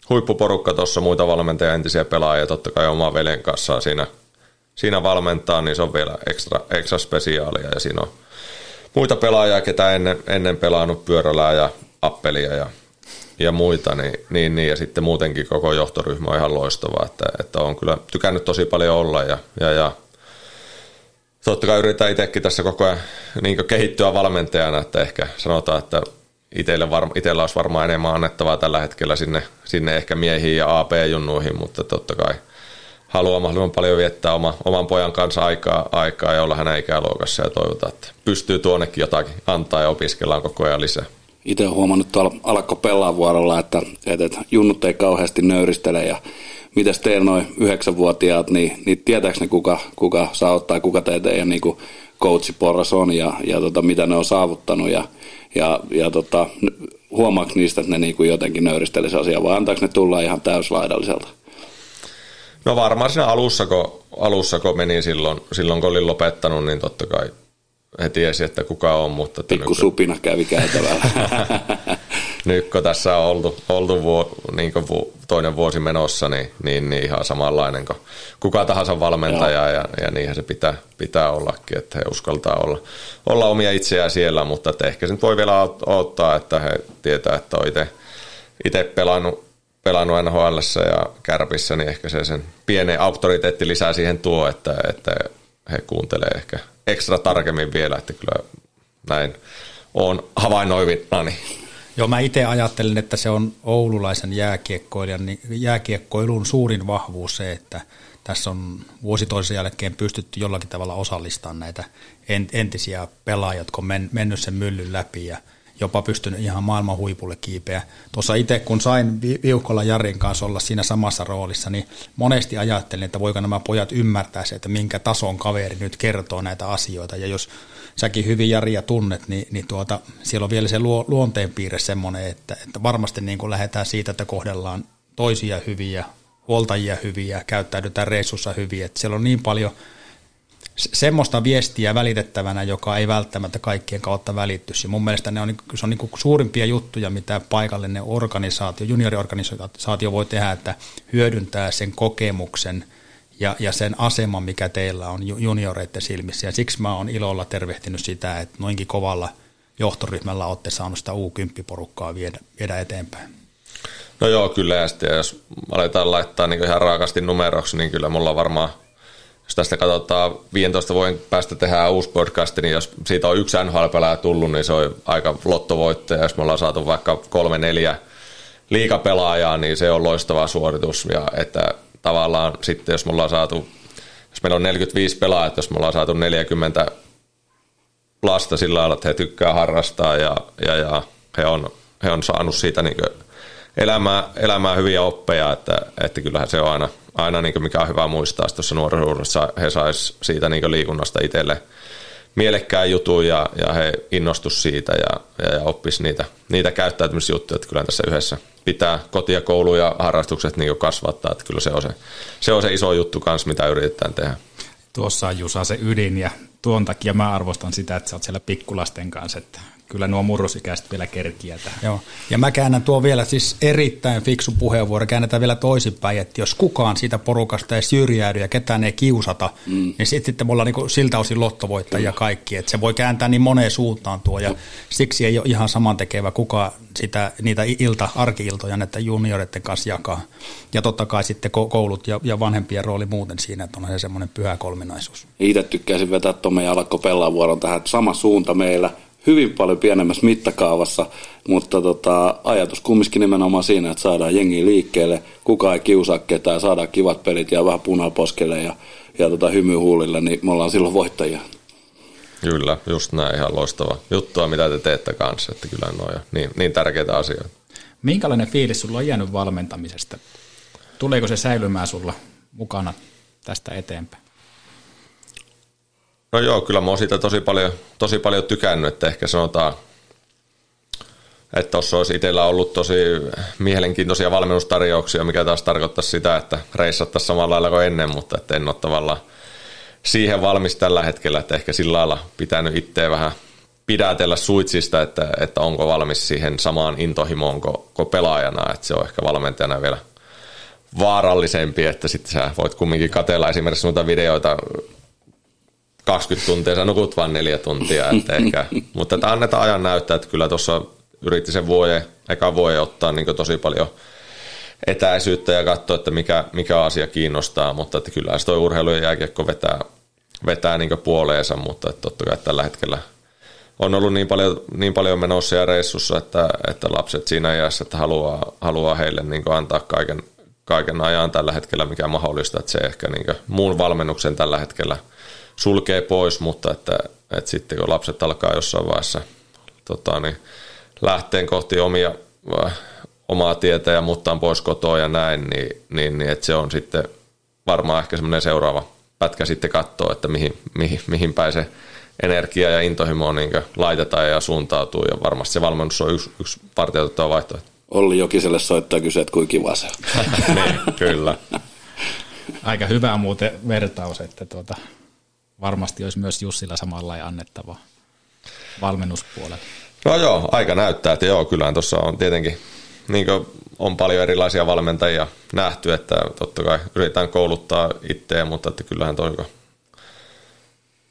huippuporukka tuossa, muita valmentajia, entisiä pelaajia, totta kai oma veljen kanssa siinä, siinä valmentaa, niin se on vielä ekstra, ekstra spesiaalia, ja siinä on muita pelaajia, ketä ennen, ennen pelannut pyörälää ja appelia ja ja muita, niin, niin, niin, ja sitten muutenkin koko johtoryhmä on ihan loistava, että, että on kyllä tykännyt tosi paljon olla ja, ja, ja totta kai yritän itsekin tässä koko ajan niin kehittyä valmentajana, että ehkä sanotaan, että itsellä, varma, itsellä olisi varmaan enemmän annettavaa tällä hetkellä sinne, sinne ehkä miehiin ja AP-junnuihin, mutta totta kai haluaa mahdollisimman paljon viettää oma, oman pojan kanssa aikaa, aikaa ja olla hänen ikäluokassa ja toivotaan, että pystyy tuonnekin jotakin antaa ja opiskellaan koko ajan lisää. Itse olen huomannut tuolla alkko vuorolla, että, että, että junnut ei kauheasti nöyristele ja mitäs teillä noin yhdeksänvuotiaat, niin, niin tietääkö ne kuka, kuka saa ottaa, kuka teitä ja niin coachiporras on ja, ja tota, mitä ne on saavuttanut ja, ja, ja tota, huomaako niistä, että ne niin kuin jotenkin nöyristelisi asiaa vai antaako ne tulla ihan täyslaidalliselta? No varmaan siinä alussa, kun, alussa, kun meni silloin, silloin, kun olin lopettanut, niin totta kai he tiesi, että kuka on. Mutta Pikku supina kävi käytävällä. nyt kun tässä on oltu, oltu vuo, niin vu, toinen vuosi menossa, niin, niin, niin ihan samanlainen kuin kuka tahansa valmentaja ja, ja niinhän se pitää, pitää ollakin, että he uskaltaa olla, olla omia itseään siellä, mutta että ehkä se nyt voi vielä auttaa, että he tietää, että on itse pelannut, pelannut NHL ja Kärpissä, niin ehkä se sen pienen auktoriteetti lisää siihen tuo, että, että he kuuntelee ehkä ekstra tarkemmin vielä, että kyllä näin on havainnoivina. Joo, mä itse ajattelin, että se on oululaisen jääkiekkoilijan, niin jääkiekkoilun suurin vahvuus se, että tässä on vuosi toisen jälkeen pystytty jollakin tavalla osallistamaan näitä entisiä pelaajia, jotka on mennyt sen myllyn läpi ja – jopa pystynyt ihan maailman huipulle kiipeä. Tuossa itse, kun sain Viukolla Jarin kanssa olla siinä samassa roolissa, niin monesti ajattelin, että voiko nämä pojat ymmärtää se, että minkä tason kaveri nyt kertoo näitä asioita. Ja jos säkin hyvin Jaria tunnet, niin, niin tuota, siellä on vielä se luo, luonteenpiirre semmoinen, että, että varmasti niin kuin lähdetään siitä, että kohdellaan toisia hyviä, huoltajia hyviä, käyttäydytään reissussa hyvin. Että siellä on niin paljon – semmoista viestiä välitettävänä, joka ei välttämättä kaikkien kautta välittyisi. Mun mielestä ne on, se on niin suurimpia juttuja, mitä paikallinen organisaatio, junioriorganisaatio voi tehdä, että hyödyntää sen kokemuksen ja, ja sen aseman, mikä teillä on junioreiden silmissä. Ja siksi mä oon ilolla tervehtinyt sitä, että noinkin kovalla johtoryhmällä olette saanut sitä U10-porukkaa viedä, viedä eteenpäin. No joo, kyllä. Ja sitten jos aletaan laittaa niin ihan raakasti numeroksi, niin kyllä mulla on varmaan – jos tästä katsotaan 15 vuoden päästä tehdään uusi podcast, niin jos siitä on yksi nhl tullut, niin se on aika lottovoittaja. Jos me ollaan saatu vaikka kolme, neljä liikapelaajaa, niin se on loistava suoritus. Ja että tavallaan sitten, jos me ollaan saatu, jos meillä on 45 pelaajaa, jos me ollaan saatu 40 lasta sillä lailla, että he tykkää harrastaa ja, ja, ja he, on, he on saanut siitä niin elämää, elämää hyviä oppeja, että, että kyllähän se on aina – aina niin mikä on hyvä muistaa tuossa nuoruudessa, he sais siitä niin liikunnasta itselle mielekkään jutun ja, ja he innostus siitä ja, ja, ja oppis niitä, niitä käyttäytymisjuttuja, että kyllä tässä yhdessä pitää koti ja koulu ja harrastukset niin kasvattaa, että kyllä se on se, se on se iso juttu kanssa, mitä yritetään tehdä. Tuossa on Jusa se ydin ja tuon takia mä arvostan sitä, että sä oot siellä pikkulasten kanssa, että kyllä nuo murrosikäiset vielä kerkiä tähän. Joo. Ja mä käännän tuo vielä siis erittäin fiksu puheenvuoro, käännetään vielä toisinpäin, että jos kukaan siitä porukasta ei syrjäydy ja ketään ei kiusata, mm. niin sitten, sitten me ollaan niin siltä osin lottovoittajia Kyllä. kaikki, että se voi kääntää niin moneen suuntaan tuo, ja siksi ei ole ihan samantekevä kuka sitä, niitä ilta, arkiiltoja näiden junioreiden kanssa jakaa. Ja totta kai sitten koulut ja, ja vanhempien rooli muuten siinä, että on se semmoinen pyhä kolminaisuus. Itse tykkäisin vetää Tome Jalakko Pellavuoron tähän, että sama suunta meillä – hyvin paljon pienemmässä mittakaavassa, mutta tota, ajatus kumminkin nimenomaan siinä, että saadaan jengi liikkeelle, kukaan ei kiusaa ketään, saadaan kivat pelit ja vähän punalposkelle ja, ja tota, hymy huulille, niin me ollaan silloin voittajia. Kyllä, just näin ihan loistava juttua, mitä te teette kanssa, että kyllä noin niin, niin tärkeitä asioita. Minkälainen fiilis sulla on jäänyt valmentamisesta? Tuleeko se säilymään sulla mukana tästä eteenpäin? No joo, kyllä mä oon siitä tosi paljon, tosi paljon tykännyt, että ehkä sanotaan, että tuossa olisi itsellä ollut tosi mielenkiintoisia valmennustarjouksia, mikä taas tarkoittaa sitä, että reissattaisiin samalla lailla kuin ennen, mutta että en ole tavallaan siihen valmis tällä hetkellä, että ehkä sillä lailla pitänyt itseä vähän pidätellä suitsista, että, että onko valmis siihen samaan intohimoon kuin, pelaajana, että se on ehkä valmentajana vielä vaarallisempi, että sitten sä voit kumminkin katella esimerkiksi noita videoita 20 tuntia, sä nukut vain neljä tuntia. Että ehkä, mutta että annetaan ajan näyttää, että kyllä tuossa yritti sen vuoden, eka vuoden ottaa niin tosi paljon etäisyyttä ja katsoa, että mikä, mikä asia kiinnostaa, mutta että kyllä se toi urheilu ja jääkiekko vetää, vetää niin puoleensa, mutta että totta kai tällä hetkellä on ollut niin paljon, niin paljon menossa ja reissussa, että, että lapset siinä iässä, että haluaa, haluaa heille niin antaa kaiken, kaiken ajan tällä hetkellä, mikä mahdollista, että se ehkä niin muun valmennuksen tällä hetkellä – sulkee pois, mutta että, että sitten kun lapset alkaa jossain vaiheessa tota, niin lähteen kohti omia, äh, omaa tietä ja muuttaa pois kotoa ja näin, niin, niin, niin että se on sitten varmaan ehkä semmoinen seuraava pätkä sitten katsoa, että mihin, mihin, mihin päin se energia ja intohimo niin laitetaan ja suuntautuu ja varmasti se valmennus on yksi, yksi partioitettava vaihtoehto. Olli Jokiselle soittaa kysyä, että kuinka kiva se on. niin, kyllä. Aika hyvä muuten vertaus, että tuota, varmasti olisi myös Jussilla samalla ja annettava valmennuspuolella. No joo, aika näyttää, että joo, kyllähän tuossa on tietenkin, niin on paljon erilaisia valmentajia nähty, että totta kai yritetään kouluttaa itseä, mutta että kyllähän toi,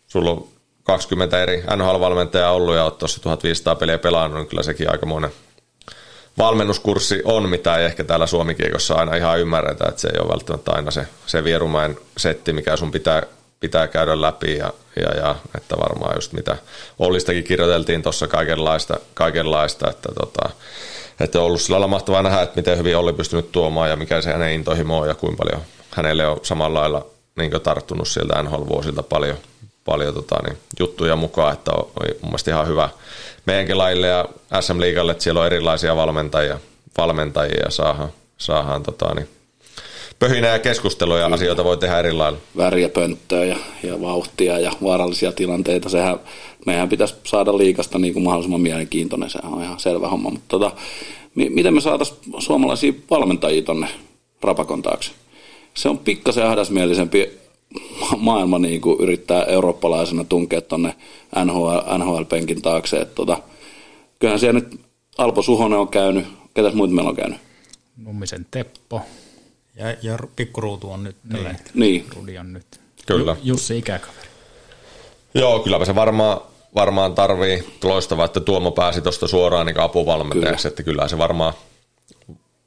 sulla on 20 eri NHL-valmentajaa ollut ja olet tuossa 1500 peliä pelannut, niin kyllä sekin aikamoinen valmennuskurssi on, mitä ei ehkä täällä Suomikiekossa aina ihan ymmärretä, että se ei ole välttämättä aina se, se vierumain setti, mikä sun pitää pitää käydä läpi ja, ja, ja että varmaan just mitä Ollistakin kirjoiteltiin tuossa kaikenlaista, kaikenlaista että, tota, että on ollut sillä mahtavaa nähdä, että miten hyvin Olli pystynyt tuomaan ja mikä se hänen intohimo on ja kuinka paljon hänelle on samalla lailla niin tarttunut sieltä NHL-vuosilta paljon, paljon tota, niin, juttuja mukaan, että on, on mun mielestä ihan hyvä meidänkin laille ja SM Liigalle, että siellä on erilaisia valmentajia, valmentajia ja saadaan, saadaan tota, niin, pöhinä ja keskustelua ja asioita voi tehdä eri lailla. Väriä pönttöä ja, ja vauhtia ja vaarallisia tilanteita. Sehän, meidän pitäisi saada liikasta niin kuin mahdollisimman mielenkiintoinen, se on ihan selvä homma. Mutta tota, m- miten me saataisiin suomalaisia valmentajia tonne rapakon taakse? Se on pikkasen ahdasmielisempi maailma niin kuin yrittää eurooppalaisena tunkea tuonne NHL, NHL-penkin taakse. Et tota, kyllähän siellä nyt Alpo Suhonen on käynyt, ketäs muut meillä on käynyt? Nummisen Teppo. Ja, ja pikkuruutu on nyt. Niin, niin. Rudi on nyt. Kyllä. Jussi ikäkaveri. Joo, kyllä se varmaan, varmaan tarvii loistavaa, että Tuomo pääsi tuosta suoraan niin apuvalmentajaksi, kyllä. että kyllä se varmaan,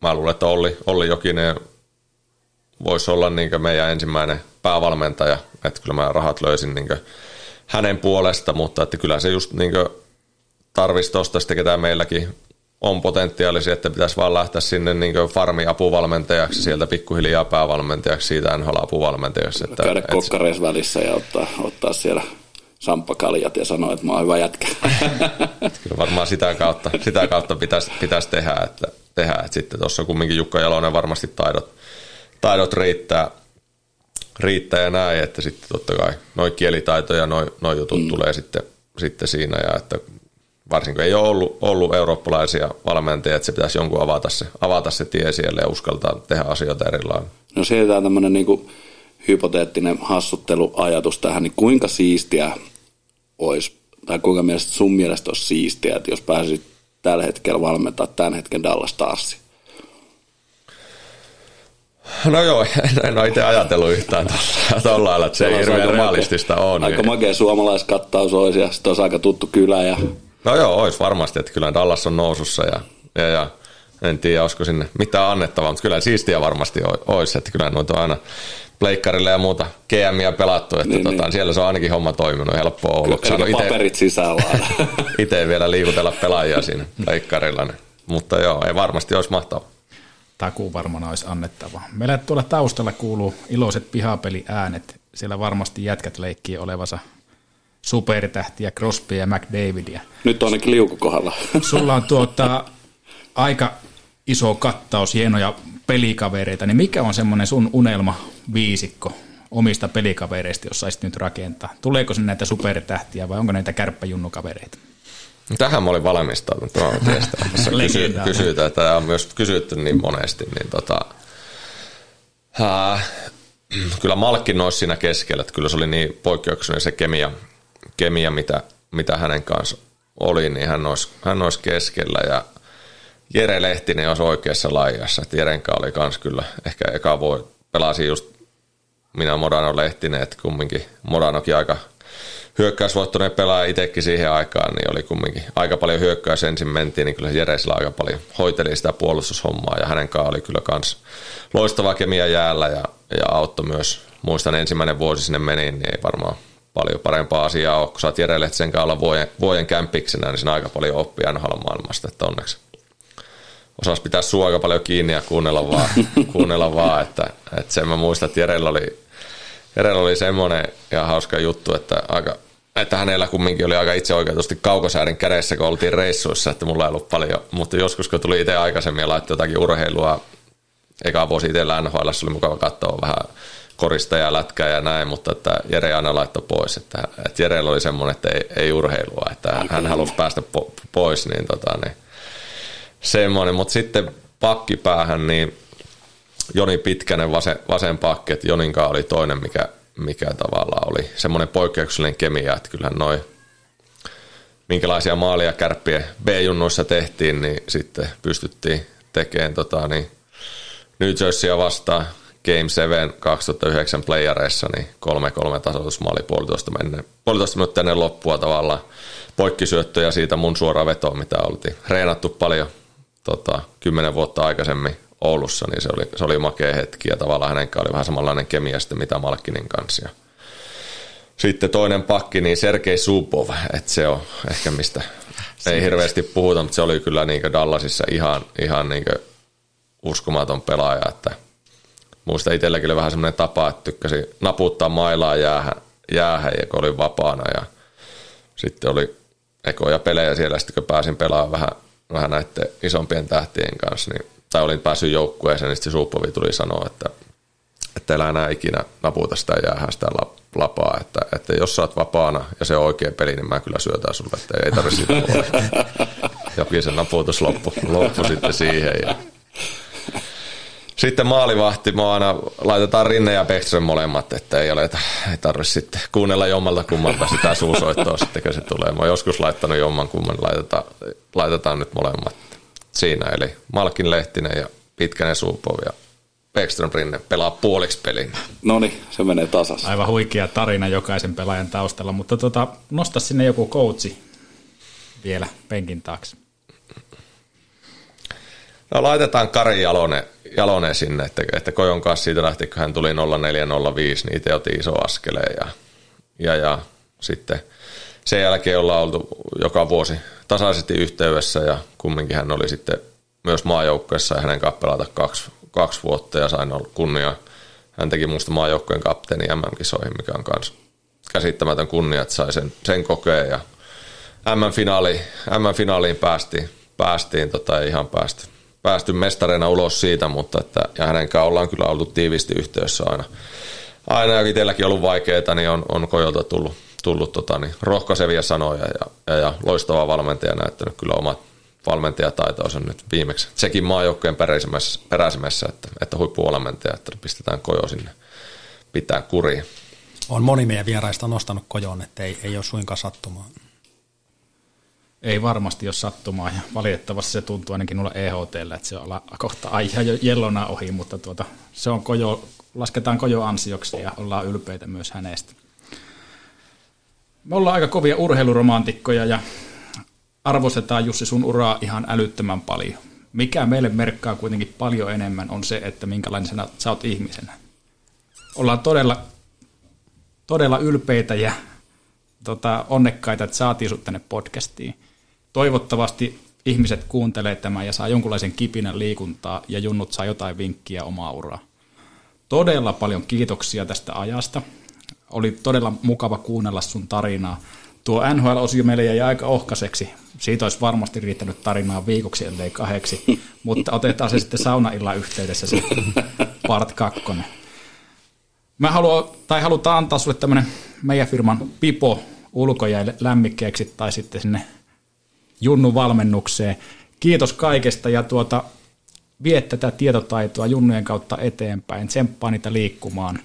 mä luulen, että Olli, Olli Jokinen voisi olla niin meidän ensimmäinen päävalmentaja, että kyllä mä rahat löysin niin hänen puolesta, mutta että kyllä se just niin tarvisi tuosta sitten, ketä meilläkin on potentiaalisia, että pitäisi vaan lähteä sinne niin farmi-apuvalmentajaksi, sieltä pikkuhiljaa päävalmentajaksi, siitä NHL-apuvalmentajaksi. Että, Käydä et, kokkareissa välissä ja ottaa, ottaa siellä samppakaljat ja sanoa, että mä oon hyvä jätkä. Kyllä varmaan sitä kautta, sitä kautta pitäisi, pitäisi tehdä, että, tehdä, että sitten tuossa kumminkin Jukka Jalonen varmasti taidot, taidot riittää, riittää ja näin, että sitten totta kai noin kielitaito ja noin noi jutut mm. tulee sitten, sitten siinä ja että varsinkin ei ole ollut, ollut eurooppalaisia valmentajia, että se pitäisi jonkun avata se, avata se tie siellä ja uskaltaa tehdä asioita eri lailla. No siirrytään tämmöinen niin kuin hypoteettinen hassutteluajatus tähän, niin kuinka siistiä olisi tai kuinka mielestä sun mielestä olisi siistiä, että jos pääsisit tällä hetkellä valmentaa tämän hetken Dallas Starsia? No joo, en, en ole itse ajatellut yhtään tuolla lailla, että se ei hirveän realistista on. Aika niin. makea suomalaiskattaus olisi ja sitten olisi aika tuttu kylä. Ja... No joo, olisi varmasti, että kyllä Dallas on nousussa ja, ja, ja en tiedä, olisiko sinne mitään annettavaa, mutta kyllä siistiä varmasti olisi, että kyllä noita on aina pleikkarille ja muuta GMia pelattu, että niin, tota, niin. siellä se on ainakin homma toiminut, helppoa ollut. Kyllä, ite, paperit sisällä. itse vielä liikutella pelaajia siinä pleikkarilla, niin. mutta joo, ei varmasti olisi mahtavaa. Takuu varmaan olisi annettava. Meillä tuolla taustalla kuuluu iloiset pihapeliäänet. Siellä varmasti jätkät leikkii olevansa supertähtiä, Crosby ja McDavidia. Nyt on ainakin liuku kohdalla. Sulla on tuota, aika iso kattaus, hienoja pelikavereita, niin mikä on semmoinen sun unelma viisikko omista pelikavereista, jos saisit nyt rakentaa? Tuleeko sinne näitä supertähtiä vai onko näitä kärppäjunnukavereita? Tähän mä olin valmistautunut teistä. Kysy, kysytään, että on myös kysytty niin monesti, niin tota, äh, kyllä Malkin olisi siinä keskellä, että kyllä se oli niin poikkeuksellinen se kemia, kemia mitä, mitä hänen kanssa oli, niin hän olisi, hän olisi keskellä. Ja Jere Lehtinen olisi oikeassa laijassa. Että Jerenka oli kans kyllä ehkä eka voi pelasi just minä Modano Lehtinen, että kumminkin Modanokin aika hyökkäysvoittoinen pelaaja itsekin siihen aikaan, niin oli kumminkin aika paljon hyökkäys. Ensin mentiin, niin kyllä Jeresillä aika paljon hoiteli sitä puolustushommaa ja hänen kanssaan oli kyllä kans loistava kemia jäällä ja, ja auttoi myös, muistan ensimmäinen vuosi sinne meni, niin ei varmaan paljon parempaa asiaa ole, kun saat Jere Lehtisen kanssa olla vuoden, vuoden kämpiksenä, niin siinä aika paljon oppia NHL maailmasta, että onneksi osasi pitää sua aika paljon kiinni ja kuunnella vaan, kuunnella vaan että, että sen mä muistan, että Jerellä oli, Jerellä oli semmoinen ja hauska juttu, että, aika, että hänellä kumminkin oli aika itseoikeutusti kaukosäärin kädessä, kun oltiin reissuissa, että mulla ei ollut paljon, mutta joskus kun tuli itse aikaisemmin ja laittoi jotakin urheilua, eka vuosi itsellä NHL oli mukava katsoa vähän korista ja lätkää ja näin, mutta että Jere aina laittoi pois, että, että Jerellä oli semmoinen, että ei, ei urheilua, että hän halusi päästä po, pois, niin, tota, niin semmoinen, mutta sitten pakkipäähän niin Joni Pitkänen vasen, vasen pakki, että Joninkaan oli toinen, mikä, mikä tavallaan oli semmoinen poikkeuksellinen kemia, että kyllähän noin minkälaisia maalia kärppien B-junnuissa tehtiin, niin sitten pystyttiin tekemään tota, niin New Jerseyä vastaan Game 7 2009 playareissa, niin 3-3 tasoitusmaali puolitoista, menne, puolitoista minuuttia ennen loppua tavallaan poikkisyöttöjä siitä mun suoraan vetoa, mitä oltiin reenattu paljon tota, kymmenen vuotta aikaisemmin Oulussa, niin se oli, se oli makea hetki ja tavallaan hänen oli vähän samanlainen kemia sitten mitä Malkkinin kanssa. Ja sitten toinen pakki, niin Sergei Subov, että se on ehkä mistä ei hirveästi puhuta, mutta se oli kyllä niin Dallasissa ihan, ihan niin uskomaton pelaaja, että muista itselläkin oli vähän semmoinen tapa, että tykkäsi naputtaa mailaa jäähän, jäähän ja kun oli vapaana ja sitten oli ekoja pelejä siellä, sitten kun pääsin pelaamaan vähän vähän näiden isompien tähtien kanssa, niin, tai olin päässyt joukkueeseen, niin sitten Suuppovi tuli sanoa, että, että älä enää ikinä naputa sitä jäähän sitä lapaa, että, että jos sä oot vapaana ja se on oikea peli, niin mä kyllä syötän sulle, että ei tarvitse sitä Jokin se naputus loppu, loppu sitten siihen ja sitten maalivahti, mä aina laitetaan Rinne ja Bäckström molemmat, että ei, ole, ei tarvitse sitten kuunnella jommalta kummalta sitä suusoittoa sitten, kun se tulee. Mä oon joskus laittanut jomman kumman, laitetaan, laitetaan nyt molemmat siinä. Eli Malkin Lehtinen ja Pitkänen Suupov ja Bäckström Rinne pelaa puoliksi pelin. No niin, se menee tasas. Aivan huikea tarina jokaisen pelaajan taustalla, mutta tota, nosta sinne joku coachi vielä penkin taakse. No laitetaan Kari Jalonen, Jalonen sinne, että, että Kojon kanssa siitä lähti, kun hän tuli 0405, niin itse otin iso askeleen ja, ja, ja sitten sen jälkeen ollaan oltu joka vuosi tasaisesti yhteydessä ja kumminkin hän oli sitten myös maajoukkueessa ja hänen kanssa pelata kaksi, kaksi vuotta ja sain olla kunnia. Hän teki muusta maajoukkueen kapteeni MM-kisoihin, mikä on myös käsittämätön kunnia, että sai sen, sen kokea ja MM-finaali, MM-finaaliin päästiin, päästiin tota, ihan päästy päästy mestareina ulos siitä, mutta että, ja hänen kanssaan ollaan kyllä oltu tiivisti yhteydessä aina. Aina ja itselläkin ollut vaikeaa, niin on, on Kojolta tullut, tullut tota, niin, rohkaisevia sanoja ja, ja, ja loistava valmentaja näyttänyt kyllä omat valmentajataitonsa nyt viimeksi. Sekin maajoukkojen peräisemmässä, peräisemmässä että, että huippuvalmentaja, että pistetään Kojo sinne pitää kuriin. On moni meidän vieraista nostanut Kojon, että ei, ei ole suinkaan sattumaa. Ei varmasti ole sattumaa ja valitettavasti se tuntuu ainakin nulla EHTllä, että se on kohta aija jo jellona ohi, mutta tuota, se on kojo, lasketaan kojo ansioksi ja ollaan ylpeitä myös hänestä. Me ollaan aika kovia urheiluromantikkoja ja arvostetaan Jussi sun uraa ihan älyttömän paljon. Mikä meille merkkaa kuitenkin paljon enemmän on se, että minkälainen sinä, sä oot ihmisenä. Ollaan todella, todella ylpeitä ja tota, onnekkaita, että saatiin sut tänne podcastiin. Toivottavasti ihmiset kuuntelee tämän ja saa jonkunlaisen kipinän liikuntaa ja junnut saa jotain vinkkiä omaa uraa. Todella paljon kiitoksia tästä ajasta. Oli todella mukava kuunnella sun tarinaa. Tuo NHL-osio meille jäi aika ohkaiseksi. Siitä olisi varmasti riittänyt tarinaa viikoksi, ellei kahdeksi, mutta otetaan se sitten saunaillan yhteydessä se part kakkonen. Mä haluan, tai halutaan antaa sulle tämmönen meidän firman pipo ulkojäille lämmikkeeksi tai sitten sinne Junnun valmennukseen. Kiitos kaikesta ja tuota, vie tätä tietotaitoa Junnujen kautta eteenpäin, tsemppaa niitä liikkumaan.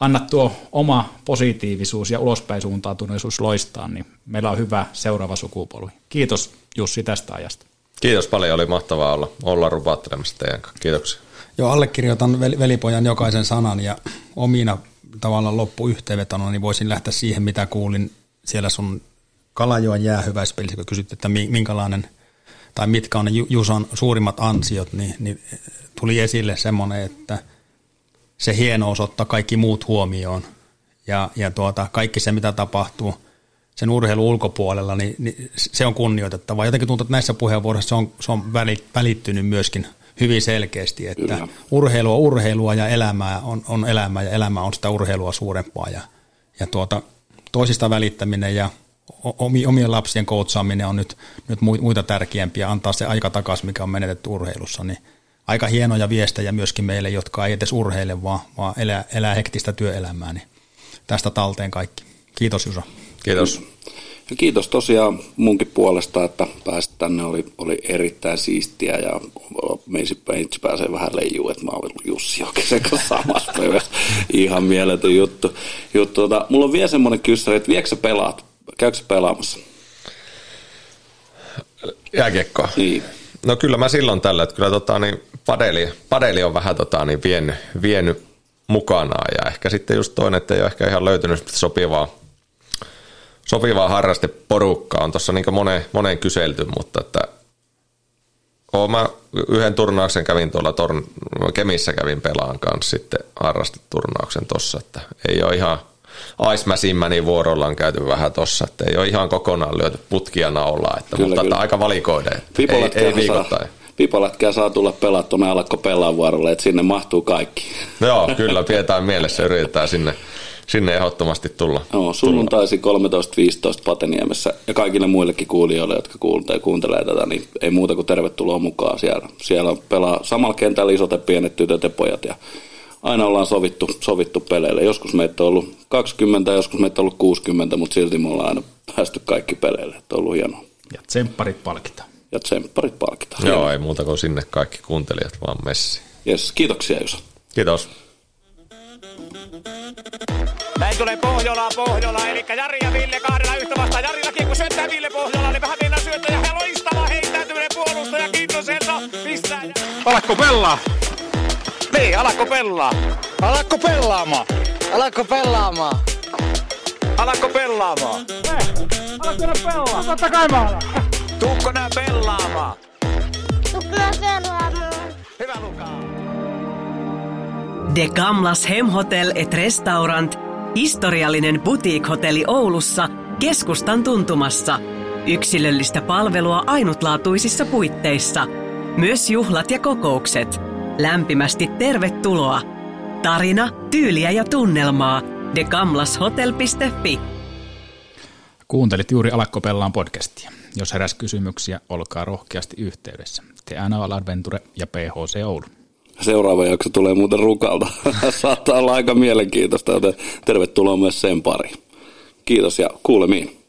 Anna tuo oma positiivisuus ja ulospäin suuntautuneisuus loistaa, niin meillä on hyvä seuraava sukupolvi. Kiitos Jussi tästä ajasta. Kiitos paljon, oli mahtavaa olla, olla rupaattelemassa teidän kanssa. Kiitoksia. Joo, allekirjoitan velipojan jokaisen sanan ja omina tavallaan loppuyhteenvetona, niin voisin lähteä siihen, mitä kuulin siellä sun Kalajoen jäähyväispelissä, kun kysyt, että minkälainen tai mitkä on ne Jusan suurimmat ansiot, niin, niin tuli esille semmoinen, että se hienous ottaa kaikki muut huomioon ja, ja tuota, kaikki se, mitä tapahtuu sen urheilun ulkopuolella, niin, niin se on kunnioitettavaa. Jotenkin tuntuu, että näissä puheenvuoroissa se on, se on välittynyt myöskin hyvin selkeästi, että Kyllä. urheilua urheilua ja elämää on, on elämää ja elämä on sitä urheilua suurempaa ja, ja tuota, toisista välittäminen ja omien lapsien koutsaaminen on nyt, nyt muita tärkeämpiä, antaa se aika takaisin, mikä on menetetty urheilussa, niin aika hienoja viestejä myöskin meille, jotka ei edes urheile, vaan, vaan elää, elää hektistä työelämää, niin tästä talteen kaikki. Kiitos Jusa. Kiitos. Ja kiitos tosiaan munkin puolesta, että pääsit tänne. Oli, oli erittäin siistiä ja meisi itse pääsee vähän leijuu, että mä olen Jussi Jokisen kanssa samassa. Ihan mieletön juttu. juttu. Tota, mulla on vielä semmoinen kysymys, että viekö pelaat? Käykö pelaamassa? Jääkiekkoa? Niin. No kyllä mä silloin tällä, että kyllä tota, niin padeli, padeli on vähän tota, niin vienyt, vienyt mukanaan ja ehkä sitten just toinen, että ei ole ehkä ihan löytynyt sopivaa sopivaa harrasteporukkaa. On tuossa niin moneen, moneen kyselty, mutta että oon mä yhden turnauksen kävin tuolla torn, Kemissä kävin pelaan kanssa sitten harrasteturnauksen tuossa, että ei ole ihan Ice vuorolla on käyty vähän tossa, että ei ole ihan kokonaan lyöty putkia naulaa, että, kyllä, mutta kyllä. Aika valikoiden, ei, ei viikoittain. Pipolätkää saa tulla pelaa tuonne alakko vuorolle, että sinne mahtuu kaikki. Joo, kyllä, pidetään mielessä, yritetään sinne sinne ehdottomasti tulla. Joo, sunnuntaisi 13.15 Pateniemessä ja kaikille muillekin kuulijoille, jotka kuuntelee, kuuntelee tätä, niin ei muuta kuin tervetuloa mukaan siellä. Siellä pelaa samalla kentällä isot ja pienet tytöt ja pojat ja aina ollaan sovittu, sovittu peleille. Joskus meitä on ollut 20, joskus meitä on ollut 60, mutta silti me ollaan aina päästy kaikki peleille. Että on ollut hienoa. Ja tsempparit palkitaan. Ja tsempparit palkitaan. Joo, ei muuta kuin sinne kaikki kuuntelijat vaan messi. Yes, kiitoksia Jusa. Kiitos. Näin tulee Pohjola, Pohjola, eli Jari ja Ville kahdella yhtä vastaan. Jarillakin kun syöttää Ville Pohjola, niin vähän mennään syöttää ja loistava heittäytyminen puolustaja Kintoselta. Pistää. Alakko pelaa? Niin, alakko pelaa? Alakko pelaamaan? Alakko pelaamaan? Alakko pelaamaan? Eh, alakko pelaa? Totta kai mä alan. Tuukko nää pelaamaan? Tuukko nää pelaamaan? Hyvä Lukaa. De Gamlas Hemhotel et Restaurant, historiallinen boutique-hotelli Oulussa, keskustan tuntumassa. Yksilöllistä palvelua ainutlaatuisissa puitteissa. Myös juhlat ja kokoukset. Lämpimästi tervetuloa. Tarina, tyyliä ja tunnelmaa. degamlashotel.fi Kuuntelit juuri Alakkopellaan podcastia. Jos heräs kysymyksiä, olkaa rohkeasti yhteydessä. Te Adventure ja PHC Oulu. Seuraava jakso tulee muuten rukalta. Saattaa olla aika mielenkiintoista, joten tervetuloa myös sen pari. Kiitos ja kuulemiin.